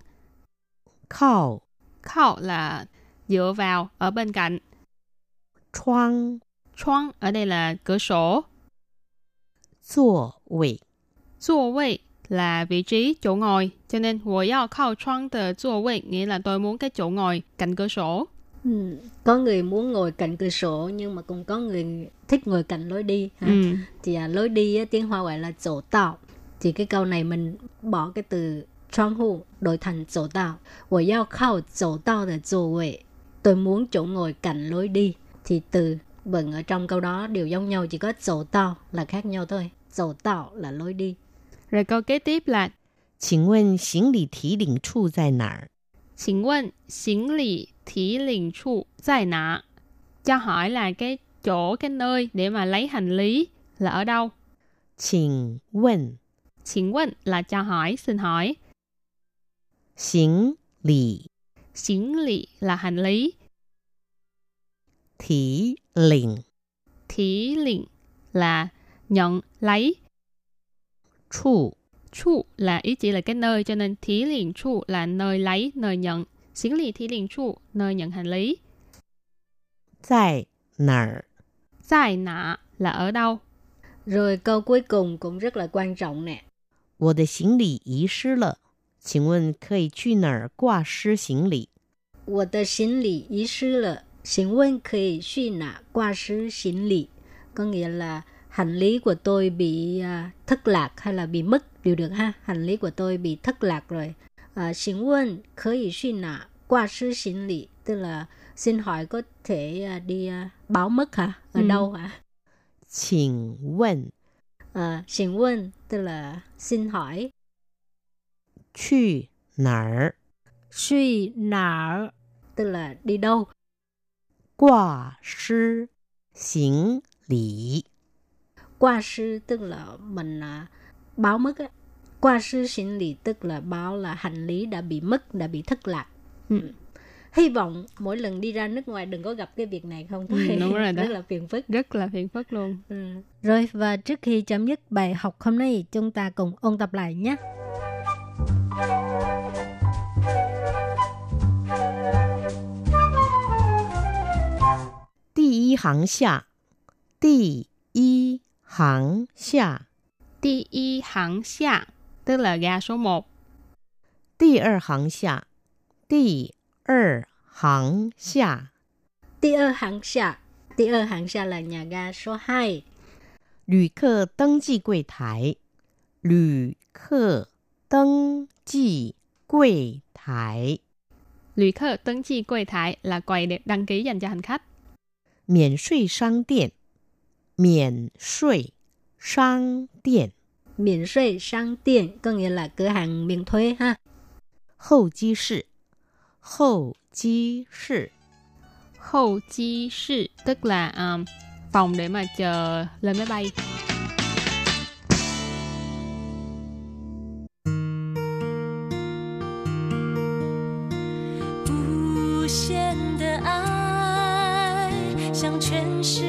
靠 khao là dựa vào, ở bên cạnh. 窗 Choang ở đây là cửa sổ. 座位。座位 là vị trí chỗ ngồi, cho nên 我要靠窗的座位 nghĩa là tôi muốn cái chỗ ngồi cạnh cửa sổ. Ừ. Có người muốn ngồi cạnh cửa sổ nhưng mà cũng có người thích ngồi cạnh lối đi. Ha? Ừ. Thì à, lối đi á, tiếng Hoa gọi là chỗ tạo. Thì cái câu này mình bỏ cái từ窗户đổi thành chỗ tạo. 我要靠走道的座位. Tôi muốn chỗ ngồi cạnh lối đi. Thì từ vần ở trong câu đó đều giống nhau, chỉ có chỗ tạo là khác nhau thôi. Chỗ tạo là lối đi. Rồi câu kế tiếp là 请问行李提领处在哪儿？请问行李 thì liền trụ dài nạ. Cho hỏi là cái chỗ, cái nơi để mà lấy hành lý là ở đâu? Chỉnh quần. Chỉnh quần là cho hỏi, xin hỏi. Xính lý. Xính lý là hành lý. thì lĩnh. thì lĩnh là nhận lấy. Chu. Chu là ý chỉ là cái nơi, cho nên thí lĩnh chu là nơi lấy, nơi nhận. Xin lì thí liền chu, nơi nhận hành lý. 在哪儿？ Tại nạ là ở đâu? Rồi câu cuối cùng cũng rất là quan trọng nè. 我的行李遗失了，请问可以去哪儿挂失行李？我的行李遗失了，请问可以去哪挂失行李? Có nghĩa là hành lý của tôi bị à, thất lạc hay là bị mất đều được ha. Hành lý của tôi bị thất lạc rồi. À, xin问可以去哪挂失行李? Tức là xin hỏi có thể à, đi à, báo mất hả? Ở Ừ. đâu hả? 请问 À, xin问 tức là xin hỏi. 去哪儿 Suy nở tức là đi đâu. 挂失行李？ qua sư tức là mình à, báo mất á. qua sư sinh lý tức là báo là hành lý đã bị mất, đã bị thất lạc. Ừ. ừ. Hy vọng mỗi lần đi ra nước ngoài đừng có gặp cái việc này không ừ, thôi. Ừ, đúng rồi đó. Rất là phiền phức. Rất là phiền phức luôn. Ừ. Rồi và trước khi chấm dứt bài học hôm nay chúng ta cùng ôn tập lại nhé. Đi y hàng xia. Đi y hàng xia. Đi y hàng xia tức là ga số 1. Đi er hàng xạ. Đi er hàng xạ. Đi er hàng xạ. Đi er hàng xạ là nhà ga số 2. Lữ khách đăng ký quầy thái. Lữ khách đăng ký quầy thái. Lữ khách đăng ký quầy thái là quầy để đăng ký dành cho hành khách. Miễn suy sang điện. Miễn suy sang điện. 免税商店，更有了各行免推哈。候机室，候机室，候机室，得啦，啊、um,，房里嘛就来拜拜。无限的爱，向全世。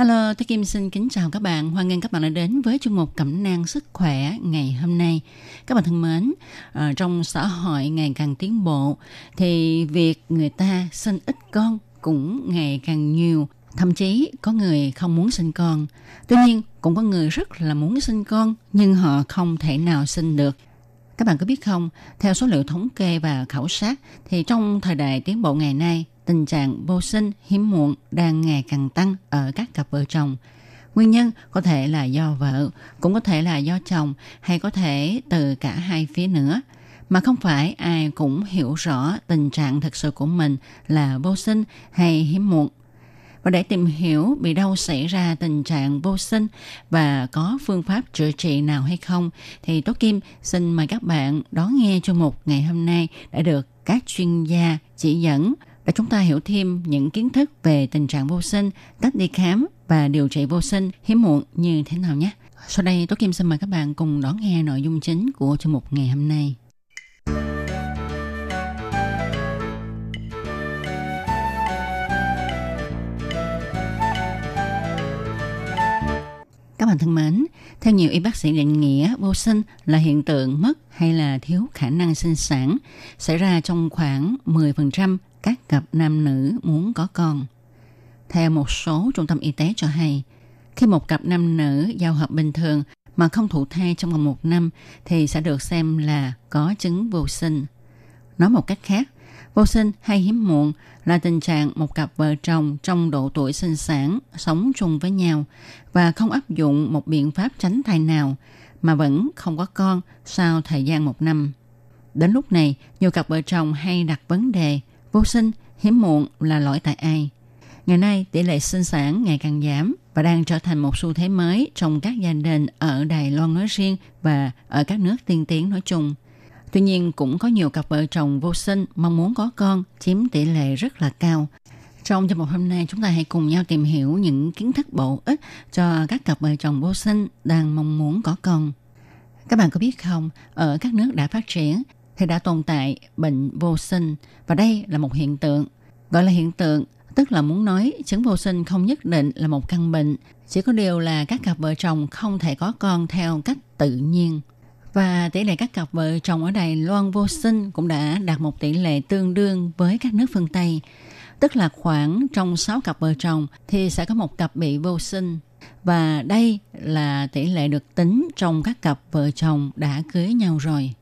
Hello, Thế Kim xin kính chào các bạn. Hoan nghênh các bạn đã đến với chương mục Cẩm nang sức khỏe ngày hôm nay. Các bạn thân mến, ờ, trong xã hội ngày càng tiến bộ thì việc người ta sinh ít con cũng ngày càng nhiều. Thậm chí có người không muốn sinh con. Tuy nhiên cũng có người rất là muốn sinh con nhưng họ không thể nào sinh được. Các bạn có biết không, theo số liệu thống kê và khảo sát thì trong thời đại tiến bộ ngày nay, tình trạng vô sinh hiếm muộn đang ngày càng tăng ở các cặp vợ chồng. Nguyên nhân có thể là do vợ, cũng có thể là do chồng hay có thể từ cả hai phía nữa. Mà không phải ai cũng hiểu rõ tình trạng thực sự của mình là vô sinh hay hiếm muộn. Và để tìm hiểu bị đâu xảy ra tình trạng vô sinh và có phương pháp chữa trị nào hay không thì Tố Kim xin mời các bạn đón nghe chương mục ngày hôm nay đã được các chuyên gia chỉ dẫn để chúng ta hiểu thêm những kiến thức về tình trạng vô sinh, cách đi khám và điều trị vô sinh hiếm muộn như thế nào nhé. Sau đây Tố Kim xin mời các bạn cùng đón nghe nội dung chính của chương mục ngày hôm nay. Các bạn thân mến, theo nhiều y bác sĩ định nghĩa, vô sinh là hiện tượng mất hay là thiếu khả năng sinh sản xảy ra trong khoảng 10% các cặp nam nữ muốn có con. Theo một số trung tâm y tế cho hay, khi một cặp nam nữ giao hợp bình thường mà không thụ thai trong vòng một năm thì sẽ được xem là có chứng vô sinh. Nói một cách khác, vô sinh hay hiếm muộn là tình trạng một cặp vợ chồng trong độ tuổi sinh sản sống chung với nhau và không áp dụng một biện pháp tránh thai nào mà vẫn không có con sau thời gian một năm. Đến lúc này, nhiều cặp vợ chồng hay đặt vấn đề vô sinh, hiếm muộn là lỗi tại ai? Ngày nay, tỷ lệ sinh sản ngày càng giảm và đang trở thành một xu thế mới trong các gia đình ở Đài Loan nói riêng và ở các nước tiên tiến nói chung. Tuy nhiên, cũng có nhiều cặp vợ chồng vô sinh mong muốn có con chiếm tỷ lệ rất là cao. Trong chương mục hôm nay, chúng ta hãy cùng nhau tìm hiểu những kiến thức bổ ích cho các cặp vợ chồng vô sinh đang mong muốn có con. Các bạn có biết không, ở các nước đã phát triển thì đã tồn tại bệnh vô sinh và đây là một hiện tượng. Gọi là hiện tượng tức là muốn nói chứng vô sinh không nhất định là một căn bệnh, chỉ có điều là các cặp vợ chồng không thể có con theo cách tự nhiên. Và tỷ lệ các cặp vợ chồng ở Đài Loan vô sinh cũng đã đạt một tỷ lệ tương đương với các nước phương Tây. Tức là khoảng trong 6 cặp vợ chồng thì sẽ có một cặp bị vô sinh. Và đây là tỷ lệ được tính trong các cặp vợ chồng đã cưới nhau rồi.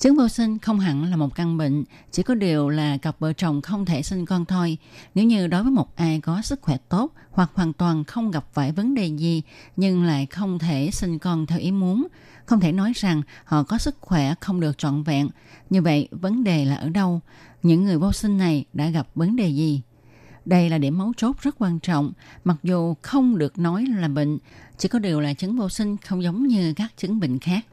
Chứng vô sinh không hẳn là một căn bệnh, chỉ có điều là cặp vợ chồng không thể sinh con thôi. Nếu như đối với một ai có sức khỏe tốt hoặc hoàn toàn không gặp phải vấn đề gì nhưng lại không thể sinh con theo ý muốn, không thể nói rằng họ có sức khỏe không được trọn vẹn. Như vậy, vấn đề là ở đâu? Những người vô sinh này đã gặp vấn đề gì? Đây là điểm mấu chốt rất quan trọng, mặc dù không được nói là bệnh, chỉ có điều là chứng vô sinh không giống như các chứng bệnh khác.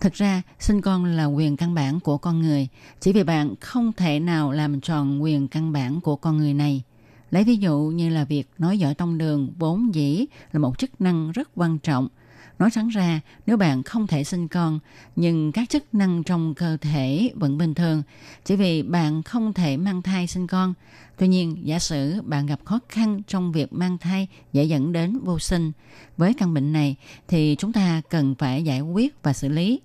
Thực ra, sinh con là quyền căn bản của con người, chỉ vì bạn không thể nào làm tròn quyền căn bản của con người này. Lấy ví dụ như là việc nói giỏi tông đường vốn dĩ là một chức năng rất quan trọng. Nói thẳng ra, nếu bạn không thể sinh con, nhưng các chức năng trong cơ thể vẫn bình thường, chỉ vì bạn không thể mang thai sinh con. Tuy nhiên, giả sử bạn gặp khó khăn trong việc mang thai dễ dẫn đến vô sinh. Với căn bệnh này thì chúng ta cần phải giải quyết và xử lý.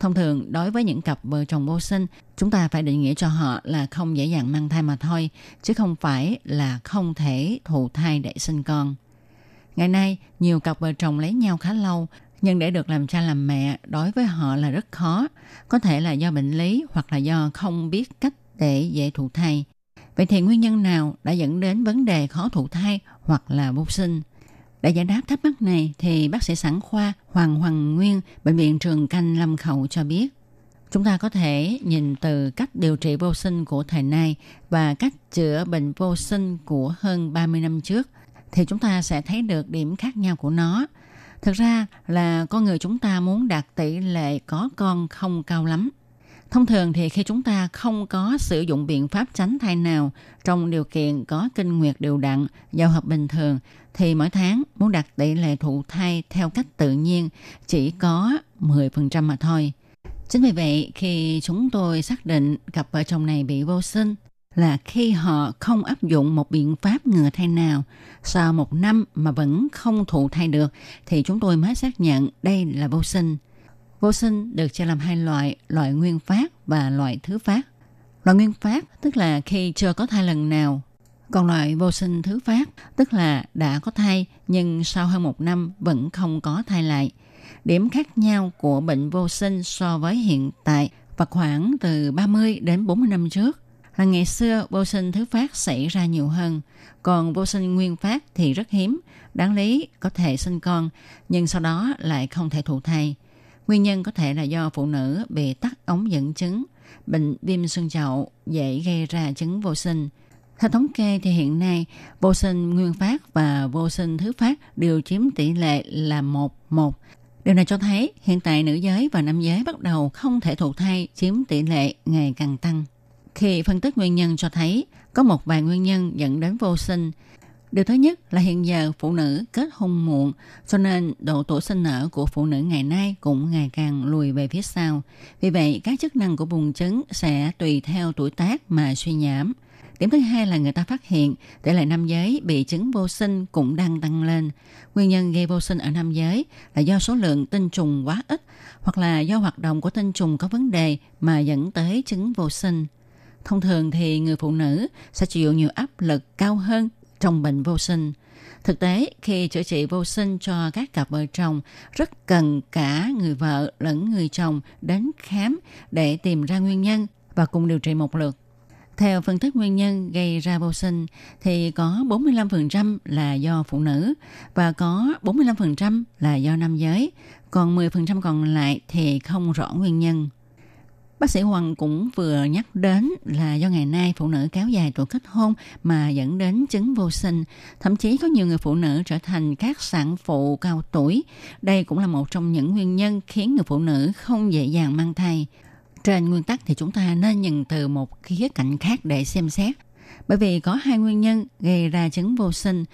Thông thường, đối với những cặp vợ chồng vô sinh, chúng ta phải định nghĩa cho họ là không dễ dàng mang thai mà thôi, chứ không phải là không thể thụ thai để sinh con. Ngày nay, nhiều cặp vợ chồng lấy nhau khá lâu, nhưng để được làm cha làm mẹ đối với họ là rất khó. Có thể là do bệnh lý hoặc là do không biết cách để dễ thụ thai. Vậy thì nguyên nhân nào đã dẫn đến vấn đề khó thụ thai hoặc là vô sinh? Để giải đáp thắc mắc này thì bác sĩ sản khoa Hoàng Hoàng Nguyên, Bệnh viện Trường Canh Lâm Khẩu cho biết. Chúng ta có thể nhìn từ cách điều trị vô sinh của thời nay và cách chữa bệnh vô sinh của hơn 30 năm trước thì chúng ta sẽ thấy được điểm khác nhau của nó. Thực ra là con người chúng ta muốn đạt tỷ lệ có con không cao lắm. Thông thường thì khi chúng ta không có sử dụng biện pháp tránh thai nào trong điều kiện có kinh nguyệt đều đặn, giao hợp bình thường thì mỗi tháng muốn đạt tỷ lệ thụ thai theo cách tự nhiên chỉ có 10% mà thôi. Chính vì vậy, khi chúng tôi xác định cặp vợ chồng này bị vô sinh là khi họ không áp dụng một biện pháp ngừa thai nào sau một năm mà vẫn không thụ thai được thì chúng tôi mới xác nhận đây là vô sinh. Vô sinh được chia làm hai loại, loại nguyên phát và loại thứ phát. Loại nguyên phát tức là khi chưa có thai lần nào còn loại vô sinh thứ phát tức là đã có thai nhưng sau hơn một năm vẫn không có thai lại. Điểm khác nhau của bệnh vô sinh so với hiện tại và khoảng từ 30 đến 40 năm trước là ngày xưa vô sinh thứ phát xảy ra nhiều hơn, còn vô sinh nguyên phát thì rất hiếm, đáng lý có thể sinh con nhưng sau đó lại không thể thụ thai. Nguyên nhân có thể là do phụ nữ bị tắc ống dẫn chứng, bệnh viêm xương chậu dễ gây ra chứng vô sinh – theo thống kê thì hiện nay vô sinh nguyên phát và vô sinh thứ phát đều chiếm tỷ lệ là 1-1. Điều này cho thấy hiện tại nữ giới và nam giới bắt đầu không thể thụ thai chiếm tỷ lệ ngày càng tăng. Khi phân tích nguyên nhân cho thấy có một vài nguyên nhân dẫn đến vô sinh. Điều thứ nhất là hiện giờ phụ nữ kết hôn muộn, cho nên độ tuổi sinh nở của phụ nữ ngày nay cũng ngày càng lùi về phía sau. Vì vậy, các chức năng của buồng trứng sẽ tùy theo tuổi tác mà suy giảm. Điểm thứ hai là người ta phát hiện tỷ lệ nam giới bị chứng vô sinh cũng đang tăng lên. Nguyên nhân gây vô sinh ở nam giới là do số lượng tinh trùng quá ít hoặc là do hoạt động của tinh trùng có vấn đề mà dẫn tới chứng vô sinh. Thông thường thì người phụ nữ sẽ chịu nhiều áp lực cao hơn trong bệnh vô sinh. Thực tế, khi chữa trị vô sinh cho các cặp vợ chồng, rất cần cả người vợ lẫn người chồng đến khám để tìm ra nguyên nhân và cùng điều trị một lượt. Theo phân tích nguyên nhân gây ra vô sinh thì có 45% là do phụ nữ và có 45% là do nam giới, còn 10% còn lại thì không rõ nguyên nhân. Bác sĩ Hoàng cũng vừa nhắc đến là do ngày nay phụ nữ kéo dài tuổi kết hôn mà dẫn đến chứng vô sinh. Thậm chí có nhiều người phụ nữ trở thành các sản phụ cao tuổi. Đây cũng là một trong những nguyên nhân khiến người phụ nữ không dễ dàng mang thai. Trên nguyên tắc thì chúng ta nên nhìn từ một khía cạnh khác để xem xét. Bởi vì có hai nguyên nhân gây ra chứng vô sinh.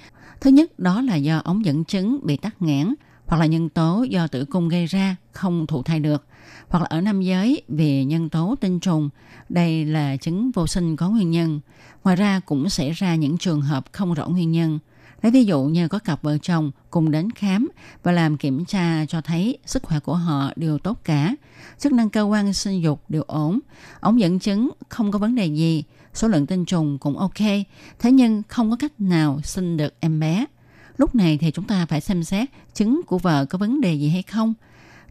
Thứ nhất, đó là do ống dẫn chứng bị tắc nghẽn hoặc là nhân tố do tử cung gây ra không thụ thai được hoặc là ở nam giới vì nhân tố tinh trùng. Đây là chứng vô sinh có nguyên nhân. Ngoài ra cũng xảy ra những trường hợp không rõ nguyên nhân. Lấy ví dụ như có cặp vợ chồng cùng đến khám và làm kiểm tra cho thấy sức khỏe của họ đều tốt cả, chức năng cơ quan sinh dục đều ổn, ống dẫn chứng không có vấn đề gì, số lượng tinh trùng cũng ok, thế nhưng không có cách nào sinh được em bé. Lúc này thì chúng ta phải xem xét trứng của vợ có vấn đề gì hay không.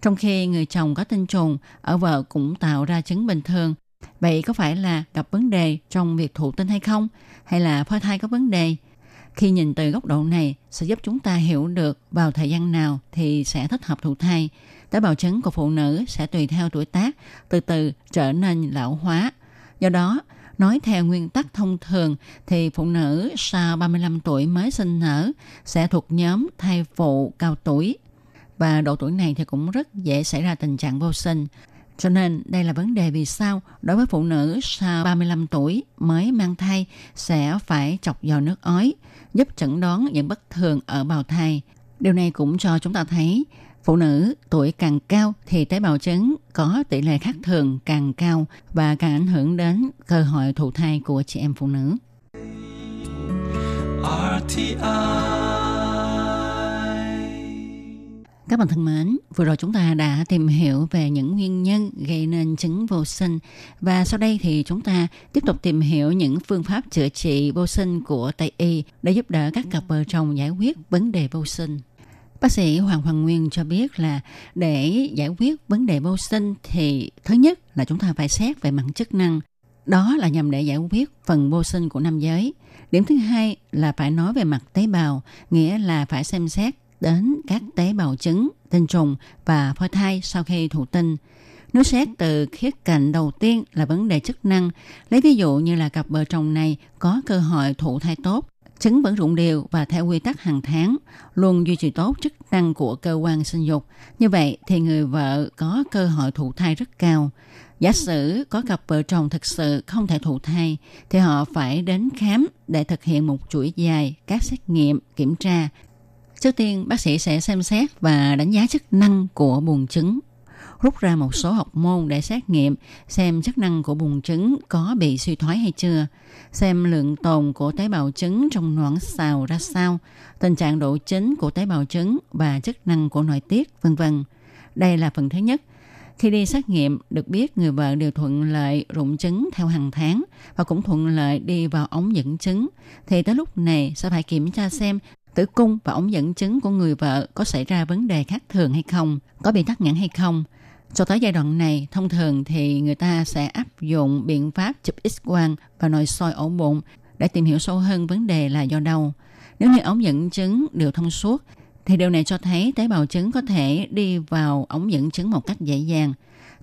Trong khi người chồng có tinh trùng, ở vợ cũng tạo ra trứng bình thường. Vậy có phải là gặp vấn đề trong việc thụ tinh hay không? Hay là phôi thai có vấn đề? Khi nhìn từ góc độ này sẽ giúp chúng ta hiểu được vào thời gian nào thì sẽ thích hợp thụ thai. Tế bào trứng của phụ nữ sẽ tùy theo tuổi tác từ từ trở nên lão hóa. Do đó, nói theo nguyên tắc thông thường thì phụ nữ sau 35 tuổi mới sinh nở sẽ thuộc nhóm thai phụ cao tuổi. Và độ tuổi này thì cũng rất dễ xảy ra tình trạng vô sinh. Cho nên đây là vấn đề vì sao đối với phụ nữ sau 35 tuổi mới mang thai sẽ phải chọc vào nước ói, giúp chẩn đoán những bất thường ở bào thai. Điều này cũng cho chúng ta thấy Phụ nữ tuổi càng cao thì tế bào trứng có tỷ lệ khác thường càng cao và càng ảnh hưởng đến cơ hội thụ thai của chị em phụ nữ. Các bạn thân mến, vừa rồi chúng ta đã tìm hiểu về những nguyên nhân gây nên chứng vô sinh và sau đây thì chúng ta tiếp tục tìm hiểu những phương pháp chữa trị vô sinh của Tây Y để giúp đỡ các cặp vợ chồng giải quyết vấn đề vô sinh. Bác sĩ Hoàng Hoàng Nguyên cho biết là để giải quyết vấn đề vô sinh thì thứ nhất là chúng ta phải xét về mặt chức năng. Đó là nhằm để giải quyết phần vô sinh của nam giới. Điểm thứ hai là phải nói về mặt tế bào, nghĩa là phải xem xét đến các tế bào trứng, tinh trùng và phôi thai sau khi thụ tinh. Nếu xét từ khía cạnh đầu tiên là vấn đề chức năng, lấy ví dụ như là cặp vợ chồng này có cơ hội thụ thai tốt, trứng vẫn rụng đều và theo quy tắc hàng tháng, luôn duy trì tốt chức năng của cơ quan sinh dục. Như vậy thì người vợ có cơ hội thụ thai rất cao. Giả sử có cặp vợ chồng thực sự không thể thụ thai thì họ phải đến khám để thực hiện một chuỗi dài các xét nghiệm, kiểm tra. Trước tiên, bác sĩ sẽ xem xét và đánh giá chức năng của buồng trứng rút ra một số học môn để xét nghiệm xem chức năng của buồng trứng có bị suy thoái hay chưa, xem lượng tồn của tế bào trứng trong noãn xào ra sao, tình trạng độ chính của tế bào trứng và chức năng của nội tiết, vân vân. Đây là phần thứ nhất. Khi đi xét nghiệm, được biết người vợ đều thuận lợi rụng trứng theo hàng tháng và cũng thuận lợi đi vào ống dẫn trứng. Thì tới lúc này sẽ phải kiểm tra xem tử cung và ống dẫn trứng của người vợ có xảy ra vấn đề khác thường hay không, có bị tắc nghẽn hay không. Cho tới giai đoạn này, thông thường thì người ta sẽ áp dụng biện pháp chụp x-quang và nội soi ổ bụng để tìm hiểu sâu hơn vấn đề là do đâu. Nếu như ống dẫn trứng đều thông suốt, thì điều này cho thấy tế bào trứng có thể đi vào ống dẫn trứng một cách dễ dàng.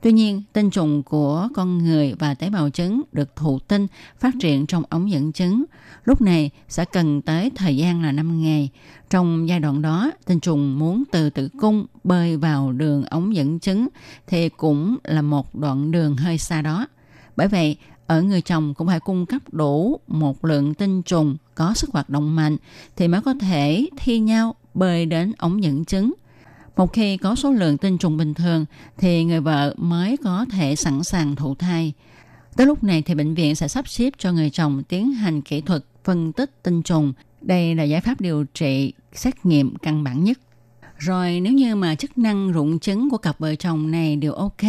Tuy nhiên, tinh trùng của con người và tế bào trứng được thụ tinh phát triển trong ống dẫn trứng. Lúc này sẽ cần tới thời gian là 5 ngày. Trong giai đoạn đó, tinh trùng muốn từ tử cung bơi vào đường ống dẫn trứng thì cũng là một đoạn đường hơi xa đó. Bởi vậy, ở người chồng cũng phải cung cấp đủ một lượng tinh trùng có sức hoạt động mạnh thì mới có thể thi nhau bơi đến ống dẫn trứng. Một khi có số lượng tinh trùng bình thường thì người vợ mới có thể sẵn sàng thụ thai. Tới lúc này thì bệnh viện sẽ sắp xếp cho người chồng tiến hành kỹ thuật phân tích tinh trùng. Đây là giải pháp điều trị xét nghiệm căn bản nhất. Rồi nếu như mà chức năng rụng trứng của cặp vợ chồng này đều ok,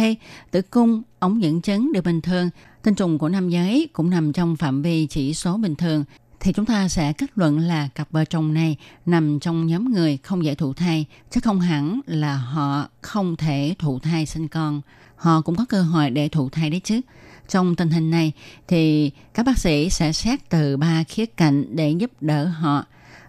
tử cung, ống dẫn trứng đều bình thường, tinh trùng của nam giới cũng nằm trong phạm vi chỉ số bình thường, thì chúng ta sẽ kết luận là cặp vợ chồng này nằm trong nhóm người không dễ thụ thai, chứ không hẳn là họ không thể thụ thai sinh con. Họ cũng có cơ hội để thụ thai đấy chứ. Trong tình hình này thì các bác sĩ sẽ xét từ ba khía cạnh để giúp đỡ họ.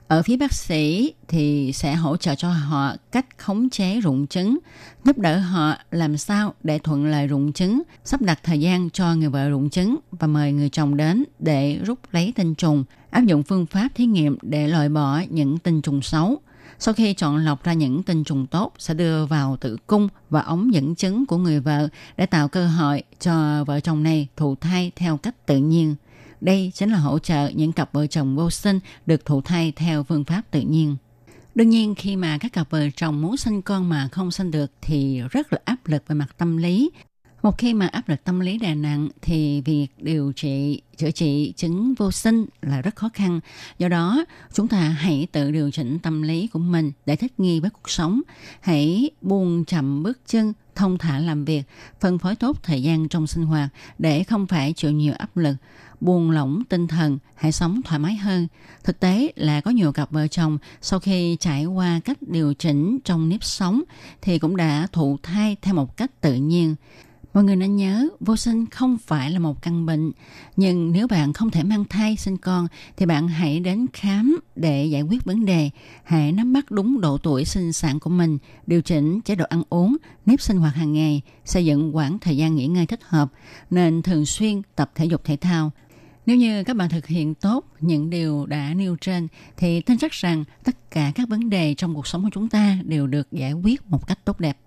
Ở phía bác sĩ thì sẽ hỗ trợ cho họ cách khống chế rụng trứng, giúp đỡ họ làm sao để thuận lợi rụng trứng, sắp đặt thời gian cho người vợ rụng trứng và mời người chồng đến để rút lấy tinh trùng, áp dụng phương pháp thí nghiệm để loại bỏ những tinh trùng xấu. Sau khi chọn lọc ra những tinh trùng tốt sẽ đưa vào tử cung và ống dẫn chứng của người vợ để tạo cơ hội cho vợ chồng này thụ thai theo cách tự nhiên. Đây chính là hỗ trợ những cặp vợ chồng vô sinh được thụ thai theo phương pháp tự nhiên. Đương nhiên khi mà các cặp vợ chồng muốn sinh con mà không sinh được thì rất là áp lực về mặt tâm lý một khi mà áp lực tâm lý đè nặng thì việc điều trị, chữa trị chứng vô sinh là rất khó khăn. Do đó, chúng ta hãy tự điều chỉnh tâm lý của mình để thích nghi với cuộc sống. Hãy buông chậm bước chân, thông thả làm việc, phân phối tốt thời gian trong sinh hoạt để không phải chịu nhiều áp lực buông lỏng tinh thần, hãy sống thoải mái hơn. Thực tế là có nhiều cặp vợ chồng sau khi trải qua cách điều chỉnh trong nếp sống thì cũng đã thụ thai theo một cách tự nhiên. Mọi người nên nhớ, vô sinh không phải là một căn bệnh, nhưng nếu bạn không thể mang thai sinh con thì bạn hãy đến khám để giải quyết vấn đề. Hãy nắm bắt đúng độ tuổi sinh sản của mình, điều chỉnh chế độ ăn uống, nếp sinh hoạt hàng ngày, xây dựng quãng thời gian nghỉ ngơi thích hợp, nên thường xuyên tập thể dục thể thao. Nếu như các bạn thực hiện tốt những điều đã nêu trên thì tin chắc rằng tất cả các vấn đề trong cuộc sống của chúng ta đều được giải quyết một cách tốt đẹp.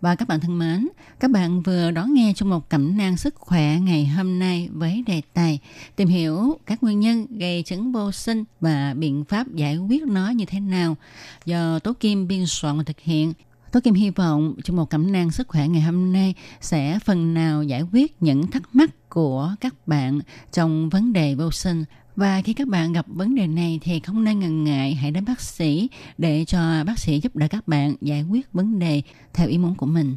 Và các bạn thân mến, các bạn vừa đón nghe trong một cẩm nang sức khỏe ngày hôm nay với đề tài tìm hiểu các nguyên nhân gây chứng vô sinh và biện pháp giải quyết nó như thế nào do Tố Kim biên soạn và thực hiện. Tố Kim hy vọng trong một cẩm nang sức khỏe ngày hôm nay sẽ phần nào giải quyết những thắc mắc của các bạn trong vấn đề vô sinh và khi các bạn gặp vấn đề này thì không nên ngần ngại, hãy đến bác sĩ để cho bác sĩ giúp đỡ các bạn giải quyết vấn đề theo ý muốn của mình.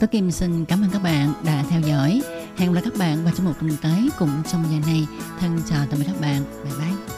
Tôi Kim xin cảm ơn các bạn đã theo dõi. Hẹn gặp lại các bạn vào trong một tuần tới cùng trong giờ này. Thân chào tạm biệt các bạn. Bye bye.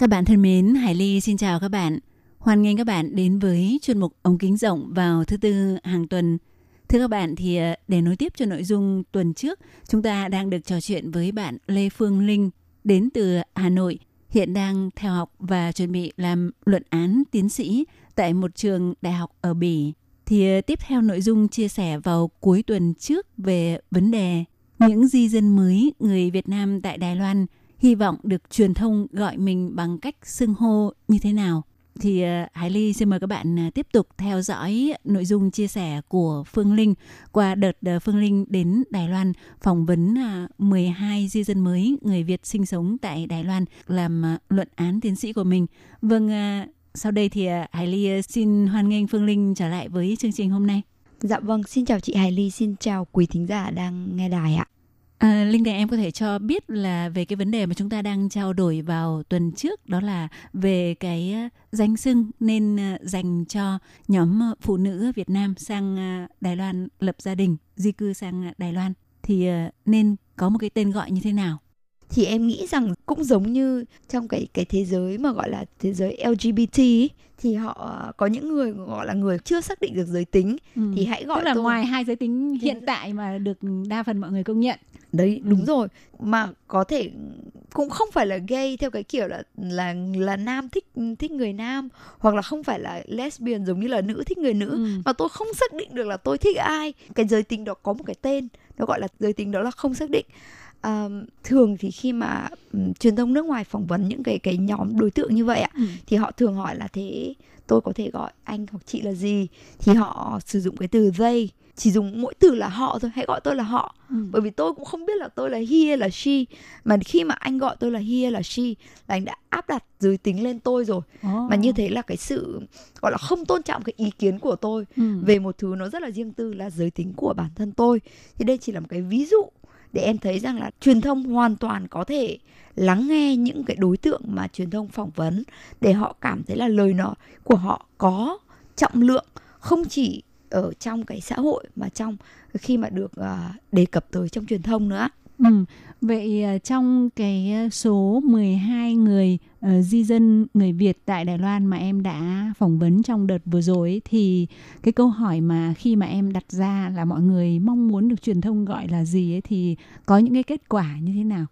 Các bạn thân mến, Hải Ly xin chào các bạn. Hoan nghênh các bạn đến với chuyên mục ống kính rộng vào thứ tư hàng tuần. Thưa các bạn, thì ờ, để nối tiếp cho nội dung tuần trước, chúng ta đang được trò chuyện với bạn Lê Phương Linh đến từ Hà Nội, hiện đang theo học và chuẩn bị làm luận án tiến sĩ tại một trường đại học ở Bỉ. Thì ờ, tiếp theo nội dung chia sẻ vào cuối tuần trước về vấn đề những di dân mới người Việt Nam tại Đài Loan hy vọng được truyền thông gọi mình bằng cách xưng hô như thế nào. Thì ờ, Hải Ly xin mời các bạn ờ, tiếp tục theo dõi nội dung chia sẻ của Phương Linh qua đợt ờ, Phương Linh đến Đài Loan phỏng vấn 12 di dân mới người Việt sinh sống tại Đài Loan làm luận án tiến sĩ của mình. Vâng, sau đây thì Hải Ly xin hoan nghênh Phương Linh trở lại với chương trình hôm nay. Dạ vâng, xin chào chị Hải Ly, xin chào quý thính giả đang nghe đài ạ. À, Linh Đài em có thể cho biết là về cái vấn đề mà chúng ta đang trao đổi vào tuần trước đó là về cái ờ, danh xưng nên ờ, dành cho nhóm ờ, phụ nữ Việt Nam sang Đài Loan lập gia đình, di cư sang Đài Loan thì nên có một cái tên gọi như thế nào? Thì em nghĩ rằng cũng giống như trong cái cái thế giới mà gọi là thế giới LGBT ý, thì họ có những người gọi là người chưa xác định được giới tính thì hãy gọi Ừ. Tức là tôi ngoài hai giới tính hiện tại mà được đa phần mọi người công nhận. Đấy Ừ. đúng rồi mà có thể cũng không phải là gay theo cái kiểu là là là nam thích thích người nam hoặc là không phải là lesbian giống như là nữ thích người nữ Ừ. mà tôi không xác định được là tôi thích ai cái giới tính đó có một cái tên nó gọi là giới tính đó là không xác định à, thường thì khi mà ừm, truyền thông nước ngoài phỏng vấn những cái cái nhóm đối tượng như vậy ạ Ừ. thì họ thường hỏi là thế tôi có thể gọi anh hoặc chị là gì thì họ sử dụng cái từ they chỉ dùng mỗi từ là họ thôi hãy gọi tôi là họ. Ừ. bởi vì tôi cũng không biết là tôi là he hay là she. Mà khi mà anh gọi tôi là he hay là she là anh đã áp đặt giới tính lên tôi rồi. Mà như thế là cái sự gọi là không tôn trọng cái ý kiến của tôi Ừ. về một thứ nó rất là riêng tư là giới tính của bản thân tôi. Thì đây chỉ là một cái ví dụ để em thấy rằng là truyền thông hoàn toàn có thể lắng nghe những cái đối tượng mà truyền thông phỏng vấn để họ cảm thấy là lời nói của họ có trọng lượng không chỉ ở trong cái xã hội mà trong khi mà được à, đề cập tới trong truyền thông nữa Ừ. Vậy ờ, trong cái ờ, số 12 người ờ, di dân người Việt tại Đài Loan mà em đã phỏng vấn trong đợt vừa rồi ấy, thì cái câu hỏi mà khi mà em đặt ra là mọi người mong muốn được truyền thông gọi là gì ấy thì có những cái kết quả như thế nào?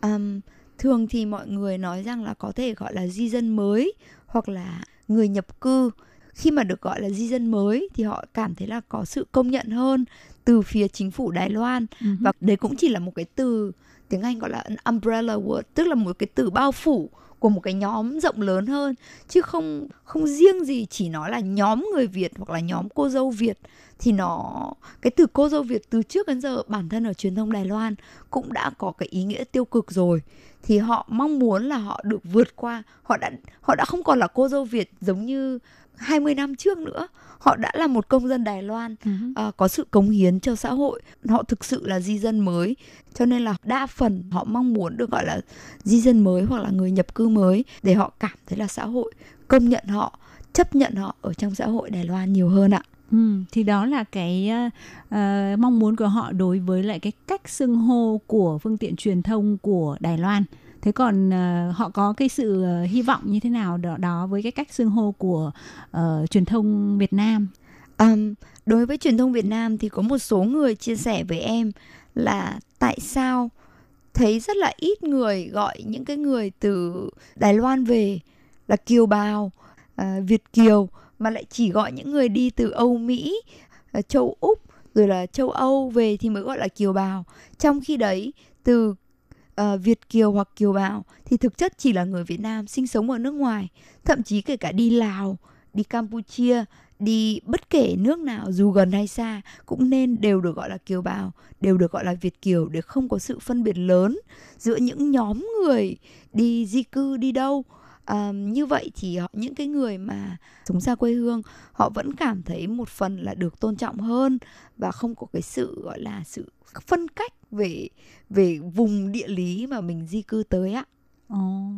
Ừm, thường thì mọi người nói rằng là có thể gọi là di dân mới hoặc là người nhập cư khi mà được gọi là di dân mới thì họ cảm thấy là có sự công nhận hơn từ phía chính phủ Đài Loan. Ừ. và đấy cũng chỉ là một cái từ tiếng Anh gọi là an umbrella word tức là một cái từ bao phủ của một cái nhóm rộng lớn hơn. Chứ không không riêng gì chỉ nói là nhóm người Việt hoặc là nhóm cô dâu Việt thì nó cái từ cô dâu Việt từ trước đến giờ bản thân ở truyền thông Đài Loan cũng đã có cái ý nghĩa tiêu cực rồi. Thì họ mong muốn là họ được vượt qua họ đã họ đã không còn là cô dâu Việt giống như 20 năm trước nữa họ đã là một công dân Đài Loan Ừ. à, có sự cống hiến cho xã hội họ thực sự là di dân mới cho nên là đa phần họ mong muốn được gọi là di dân mới hoặc là người nhập cư mới để họ cảm thấy là xã hội công nhận họ chấp nhận họ ở trong xã hội Đài Loan nhiều hơn ạ. Ừ, thì đó là cái uh, mong muốn của họ đối với lại cái cách xưng hô của phương tiện truyền thông của Đài Loan. Thế còn uh, họ có cái sự uh, hy vọng như thế nào đó, đó với cái cách xưng hô của uh, truyền thông Việt Nam? Um, đối với truyền thông Việt Nam thì có một số người chia sẻ với em là tại sao thấy rất là ít người gọi những cái người từ Đài Loan về là kiều bào, uh, Việt kiều mà lại chỉ gọi những người đi từ Âu Mỹ, uh, châu Úc rồi là châu Âu về thì mới gọi là kiều bào. Trong khi đấy từ uh, Việt kiều hoặc kiều bào thì thực chất chỉ là người Việt Nam sinh sống ở nước ngoài, thậm chí kể cả đi Lào, đi Campuchia, đi bất kể nước nào dù gần hay xa cũng nên đều được gọi là kiều bào, đều được gọi là Việt kiều để không có sự phân biệt lớn giữa những nhóm người đi di cư đi đâu. À, như vậy thì họ, những cái người mà sống xa quê hương họ vẫn cảm thấy một phần là được tôn trọng hơn và không có cái sự gọi là sự phân cách về về vùng địa lý mà mình di cư tới ạ. Ồ,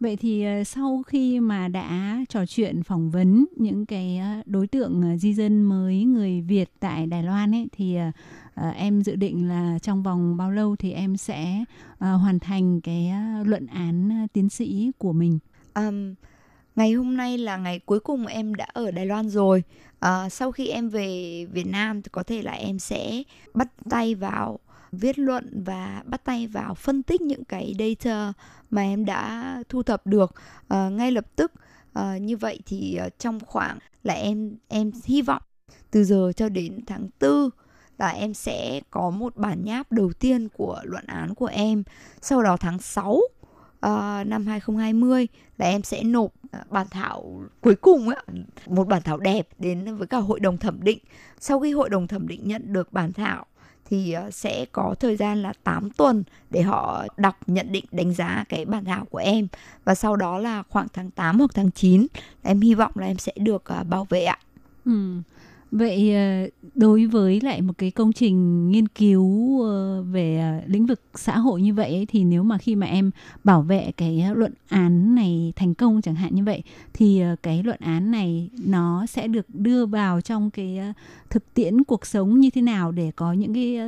vậy thì ờ, sau khi mà đã trò chuyện phỏng vấn những cái ờ, đối tượng ờ, di dân mới người Việt tại Đài Loan ấy thì em dự định là trong vòng bao lâu thì em sẽ hoàn thành cái luận án tiến sĩ của mình? Um, ngày hôm nay là ngày cuối cùng em đã ở Đài Loan rồi. À, sau khi em về Việt Nam thì có thể là em sẽ bắt tay vào viết luận và bắt tay vào phân tích những cái data mà em đã thu thập được à, ngay lập tức. À, như vậy thì trong khoảng là em em hy vọng từ giờ cho đến tháng 4 là em sẽ có một bản nháp đầu tiên của luận án của em. Sau đó tháng 6 ờ, năm 2020 là em sẽ nộp ờ, bản thảo cuối cùng ấy, một bản thảo đẹp đến với cả hội đồng thẩm định. Sau khi hội đồng thẩm định nhận được bản thảo thì ờ, sẽ có thời gian là 8 tuần để họ đọc nhận định đánh giá cái bản thảo của em và sau đó là khoảng tháng 8 hoặc tháng 9 em hy vọng là em sẽ được ờ, bảo vệ ạ. Ừ. Vậy ờ, đối với lại một cái công trình nghiên cứu ờ, về ờ, lĩnh vực xã hội như vậy ấy, thì nếu mà khi mà em bảo vệ cái luận án này thành công chẳng hạn như vậy thì cái luận án này nó sẽ được đưa vào trong cái thực tiễn cuộc sống như thế nào để có những cái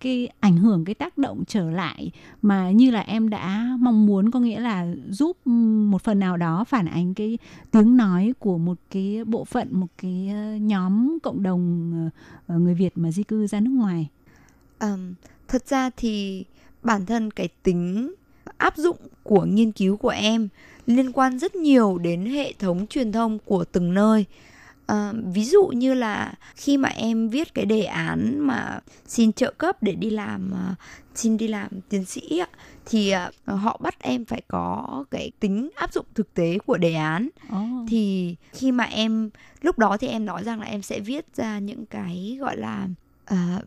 cái ảnh hưởng cái tác động trở lại mà như là em đã mong muốn có nghĩa là giúp ừ, một phần nào đó phản ánh cái tiếng nói của một cái bộ phận một cái nhóm cộng đồng ờ, ờ, người Việt mà di cư ra nước ngoài. À, thật ra thì bản thân cái tính áp dụng của nghiên cứu của em liên quan rất nhiều đến hệ thống truyền thông của từng nơi. À, ví dụ như là khi mà em viết cái đề án mà xin trợ cấp để đi làm à, xin đi làm tiến sĩ thì à, họ bắt em phải có cái tính áp dụng thực tế của đề án Oh. thì khi mà em lúc đó thì em nói rằng là em sẽ viết ra những cái gọi là à,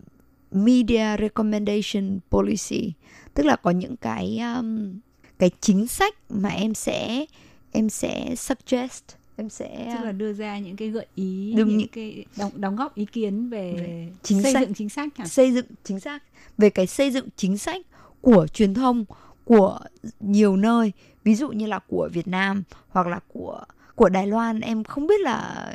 media recommendation policy tức là có những cái um, cái chính sách mà em sẽ em sẽ suggest em sẽ Tức là đưa ra những cái gợi ý, những những- cái đóng, đóng góp ý kiến về Chính xây sách. dựng chính sách hả? xây dựng chính xác về cái xây dựng chính sách của truyền thông của nhiều nơi ví dụ như là của Việt Nam hoặc là của của Đài Loan em không biết là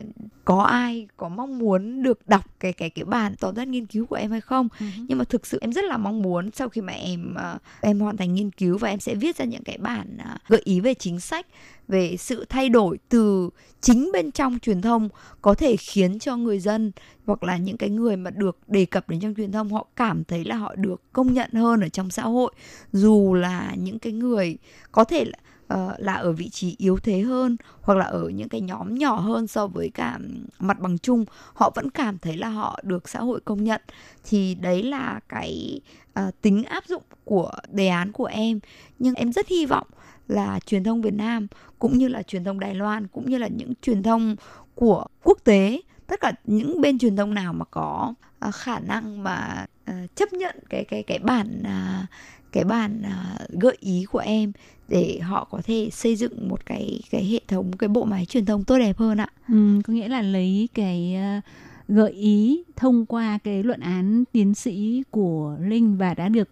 có ai có mong muốn được đọc cái cái cái bản tóm tắt nghiên cứu của em hay không Ừ. nhưng mà thực sự em rất là mong muốn sau khi mà em ờ, em hoàn thành nghiên cứu và em sẽ viết ra những cái bản ờ, gợi ý về chính sách về sự thay đổi từ chính bên trong truyền thông có thể khiến cho người dân hoặc là những cái người mà được đề cập đến trong truyền thông họ cảm thấy là họ được công nhận hơn ở trong xã hội dù là những cái người có thể là Ờ, là ở vị trí yếu thế hơn hoặc là ở những cái nhóm nhỏ hơn so với cả mặt bằng chung họ vẫn cảm thấy là họ được xã hội công nhận. Thì đấy là cái uh, tính áp dụng của đề án của em. Nhưng em rất hy vọng là truyền thông Việt Nam cũng như là truyền thông Đài Loan cũng như là những truyền thông của quốc tế tất cả những bên truyền thông nào mà có uh, khả năng mà uh, chấp nhận cái cái cái bản uh, cái bản à, gợi ý của em để họ có thể xây dựng một cái cái hệ thống cái bộ máy truyền thông tốt đẹp hơn ạ. Ừ, có nghĩa là lấy cái ờ, gợi ý thông qua cái luận án tiến sĩ của Linh và đã được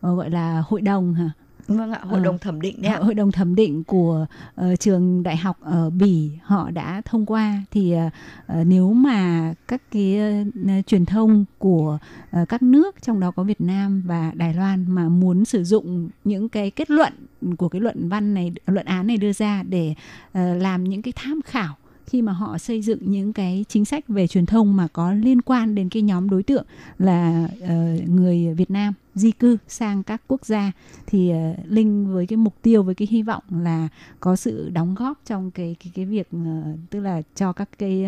ờ, gọi là hội đồng hả? Vâng ạ, hội đồng thẩm định đấy ạ. hội đồng thẩm định của ờ, trường đại học ở Bỉ họ đã thông qua thì ờ, nếu mà các cái ờ, truyền thông của ờ, các nước trong đó có Việt Nam và Đài Loan mà muốn sử dụng những cái kết luận của cái luận văn này luận án này đưa ra để uh, làm những cái tham khảo khi mà họ xây dựng những cái chính sách về truyền thông mà có liên quan đến cái nhóm đối tượng là uh, người Việt Nam di cư sang các quốc gia thì uh, Linh với cái mục tiêu với cái hy vọng là có sự đóng góp trong cái cái cái việc uh, tức là cho các cái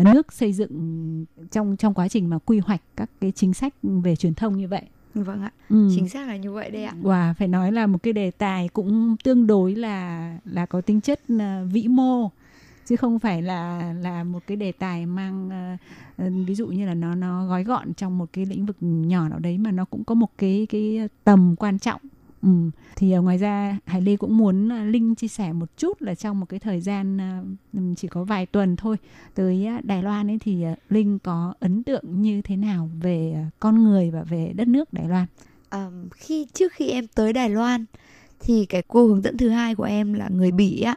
uh, nước xây dựng trong trong quá trình mà quy hoạch các cái chính sách về truyền thông như vậy. Vâng ạ, Ừ. chính xác là như vậy đấy ạ. Wow, phải nói là một cái đề tài cũng tương đối là là có tính chất ờ, vĩ mô chứ không phải là là một cái đề tài mang ờ, ví dụ như là nó nó gói gọn trong một cái lĩnh vực nhỏ nào đấy mà nó cũng có một cái cái tầm quan trọng. Ừ. Thì ờ, ngoài ra Hải Lê cũng muốn ờ, Linh chia sẻ một chút là trong một cái thời gian ờ, chỉ có vài tuần thôi tới Đài Loan ấy thì Linh có ấn tượng như thế nào về con người và về đất nước Đài Loan? Ờm, khi trước khi em tới Đài Loan thì cái cô hướng dẫn thứ hai của em là người Bỉ á.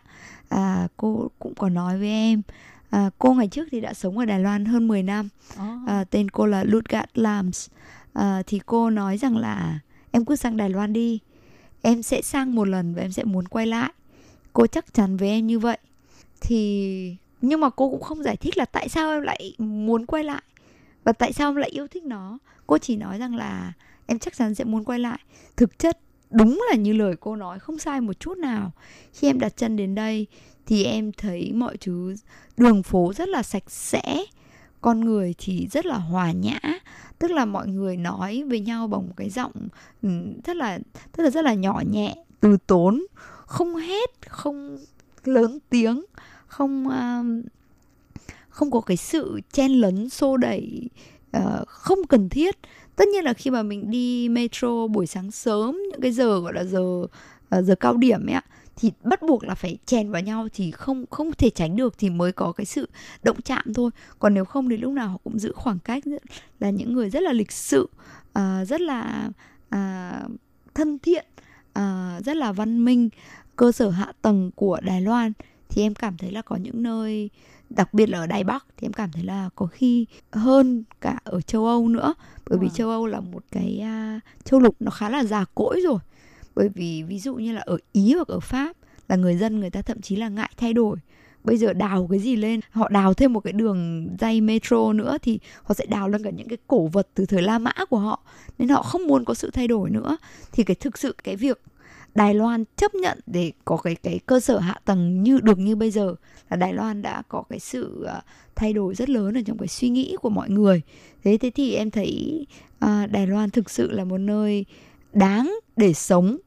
À, cô cũng có nói với em à, cô ngày trước thì đã sống ở Đài Loan hơn 10 năm. À, tên cô là Ludgard Lams. À, thì cô nói rằng là em cứ sang Đài Loan đi em sẽ sang một lần và em sẽ muốn quay lại. Cô chắc chắn với em như vậy. Thì, nhưng mà cô cũng không giải thích là tại sao em lại muốn quay lại và tại sao em lại yêu thích nó. Cô chỉ nói rằng là em chắc chắn sẽ muốn quay lại. Thực chất, đúng là như lời cô nói, không sai một chút nào. Khi em đặt chân đến đây thì em thấy mọi thứ đường phố rất là sạch sẽ con người thì rất là hòa nhã tức là mọi người nói với nhau bằng một cái giọng ừ, rất là rất là rất là nhỏ nhẹ từ tốn không hét không lớn tiếng không uh, không có cái sự chen lấn xô đẩy uh, không cần thiết. Tất nhiên là khi mà mình đi metro buổi sáng sớm những cái giờ gọi là giờ uh, giờ cao điểm ấy ạ thì bắt buộc là phải chèn vào nhau thì không không thể tránh được thì mới có cái sự động chạm thôi. Còn nếu không thì lúc nào họ cũng giữ khoảng cách là những người rất là lịch sự ờ, rất là à, thân thiện à, rất là văn minh cơ sở hạ tầng của Đài Loan. Thì em cảm thấy là có những nơi đặc biệt là ở Đài Bắc thì em cảm thấy là có khi hơn cả ở châu Âu nữa. Bởi vì Wow. châu Âu là một cái à, châu lục nó khá là già cỗi rồi bởi vì ví dụ như là ở Ý hoặc ở Pháp là người dân người ta thậm chí là ngại thay đổi. Bây giờ đào cái gì lên họ đào thêm một cái đường dây metro nữa thì họ sẽ đào lên cả những cái cổ vật từ thời La Mã của họ nên họ không muốn có sự thay đổi nữa. Thì cái thực sự cái việc Đài Loan chấp nhận để có cái cái cơ sở hạ tầng như được như bây giờ là Đài Loan đã có cái sự ờ, thay đổi rất lớn ở trong cái suy nghĩ của mọi người. Thế thế thì em thấy à, Đài Loan thực sự là một nơi đáng để sống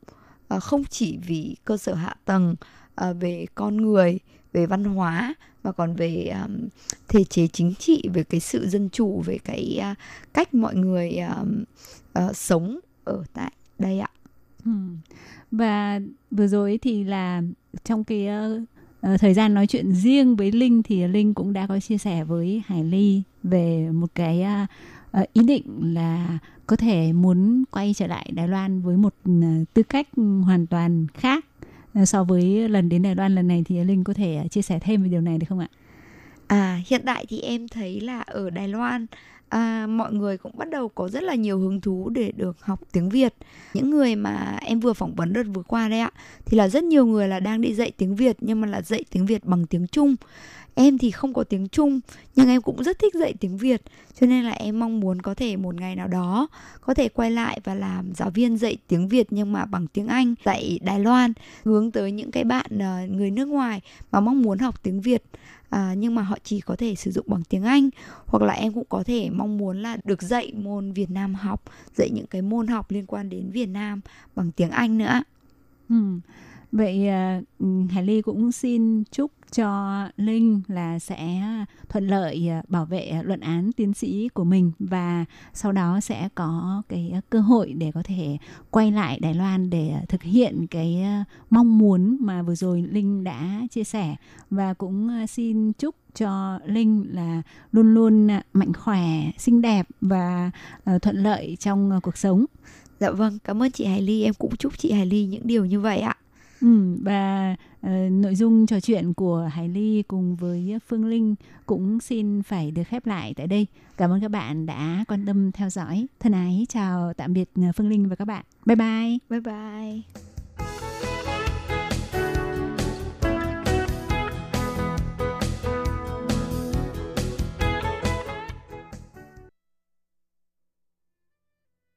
à, không chỉ vì cơ sở hạ tầng à, về con người về văn hóa mà còn về um, thể chế chính trị về cái sự dân chủ về cái uh, cách mọi người um, uh, sống ở tại đây ạ Ừ. Và vừa rồi thì là trong cái uh, thời gian nói chuyện riêng với Linh thì Linh cũng đã có chia sẻ với Hải Ly về một cái uh, ý định là có thể muốn quay trở lại Đài Loan với một ờ, tư cách hoàn toàn khác ờ, so với lần đến Đài Loan lần này thì Linh có thể ờ, chia sẻ thêm về điều này được không ạ? À, hiện tại thì em thấy là ở Đài Loan à, mọi người cũng bắt đầu có rất là nhiều hứng thú để được học tiếng Việt. Những người mà em vừa phỏng vấn đợt vừa qua đấy ạ, thì là rất nhiều người là đang đi dạy tiếng Việt nhưng mà là dạy tiếng Việt bằng tiếng Trung. Em thì không có tiếng Trung nhưng em cũng rất thích dạy tiếng Việt cho nên là em mong muốn có thể một ngày nào đó có thể quay lại và làm giáo viên dạy tiếng Việt nhưng mà bằng tiếng Anh tại Đài Loan hướng tới những cái bạn ờ, người nước ngoài mà mong muốn học tiếng Việt à, nhưng mà họ chỉ có thể sử dụng bằng tiếng Anh hoặc là em cũng có thể mong muốn là được dạy môn Việt Nam học dạy những cái môn học liên quan đến Việt Nam bằng tiếng Anh nữa Ừ. Vậy à, ừ, Hải Ly cũng xin chúc cho Linh là sẽ thuận lợi à, bảo vệ à, luận án tiến sĩ của mình và sau đó sẽ có cái à, cơ hội để có thể quay lại Đài Loan để thực hiện cái mong muốn mà vừa rồi Linh đã chia sẻ và cũng xin chúc cho Linh là luôn luôn mạnh khỏe, xinh đẹp và thuận lợi trong cuộc sống. Dạ vâng, cảm ơn chị Hải Ly. Em cũng chúc chị Hải Ly những điều như vậy ạ. Ừ, và uh, nội dung trò chuyện của Hải Ly cùng với Phương Linh cũng xin phải được khép lại tại đây. Cảm ơn các bạn đã quan tâm theo dõi. Thân ái chào tạm biệt ờ, Phương Linh và các bạn. Bye bye. Bye bye.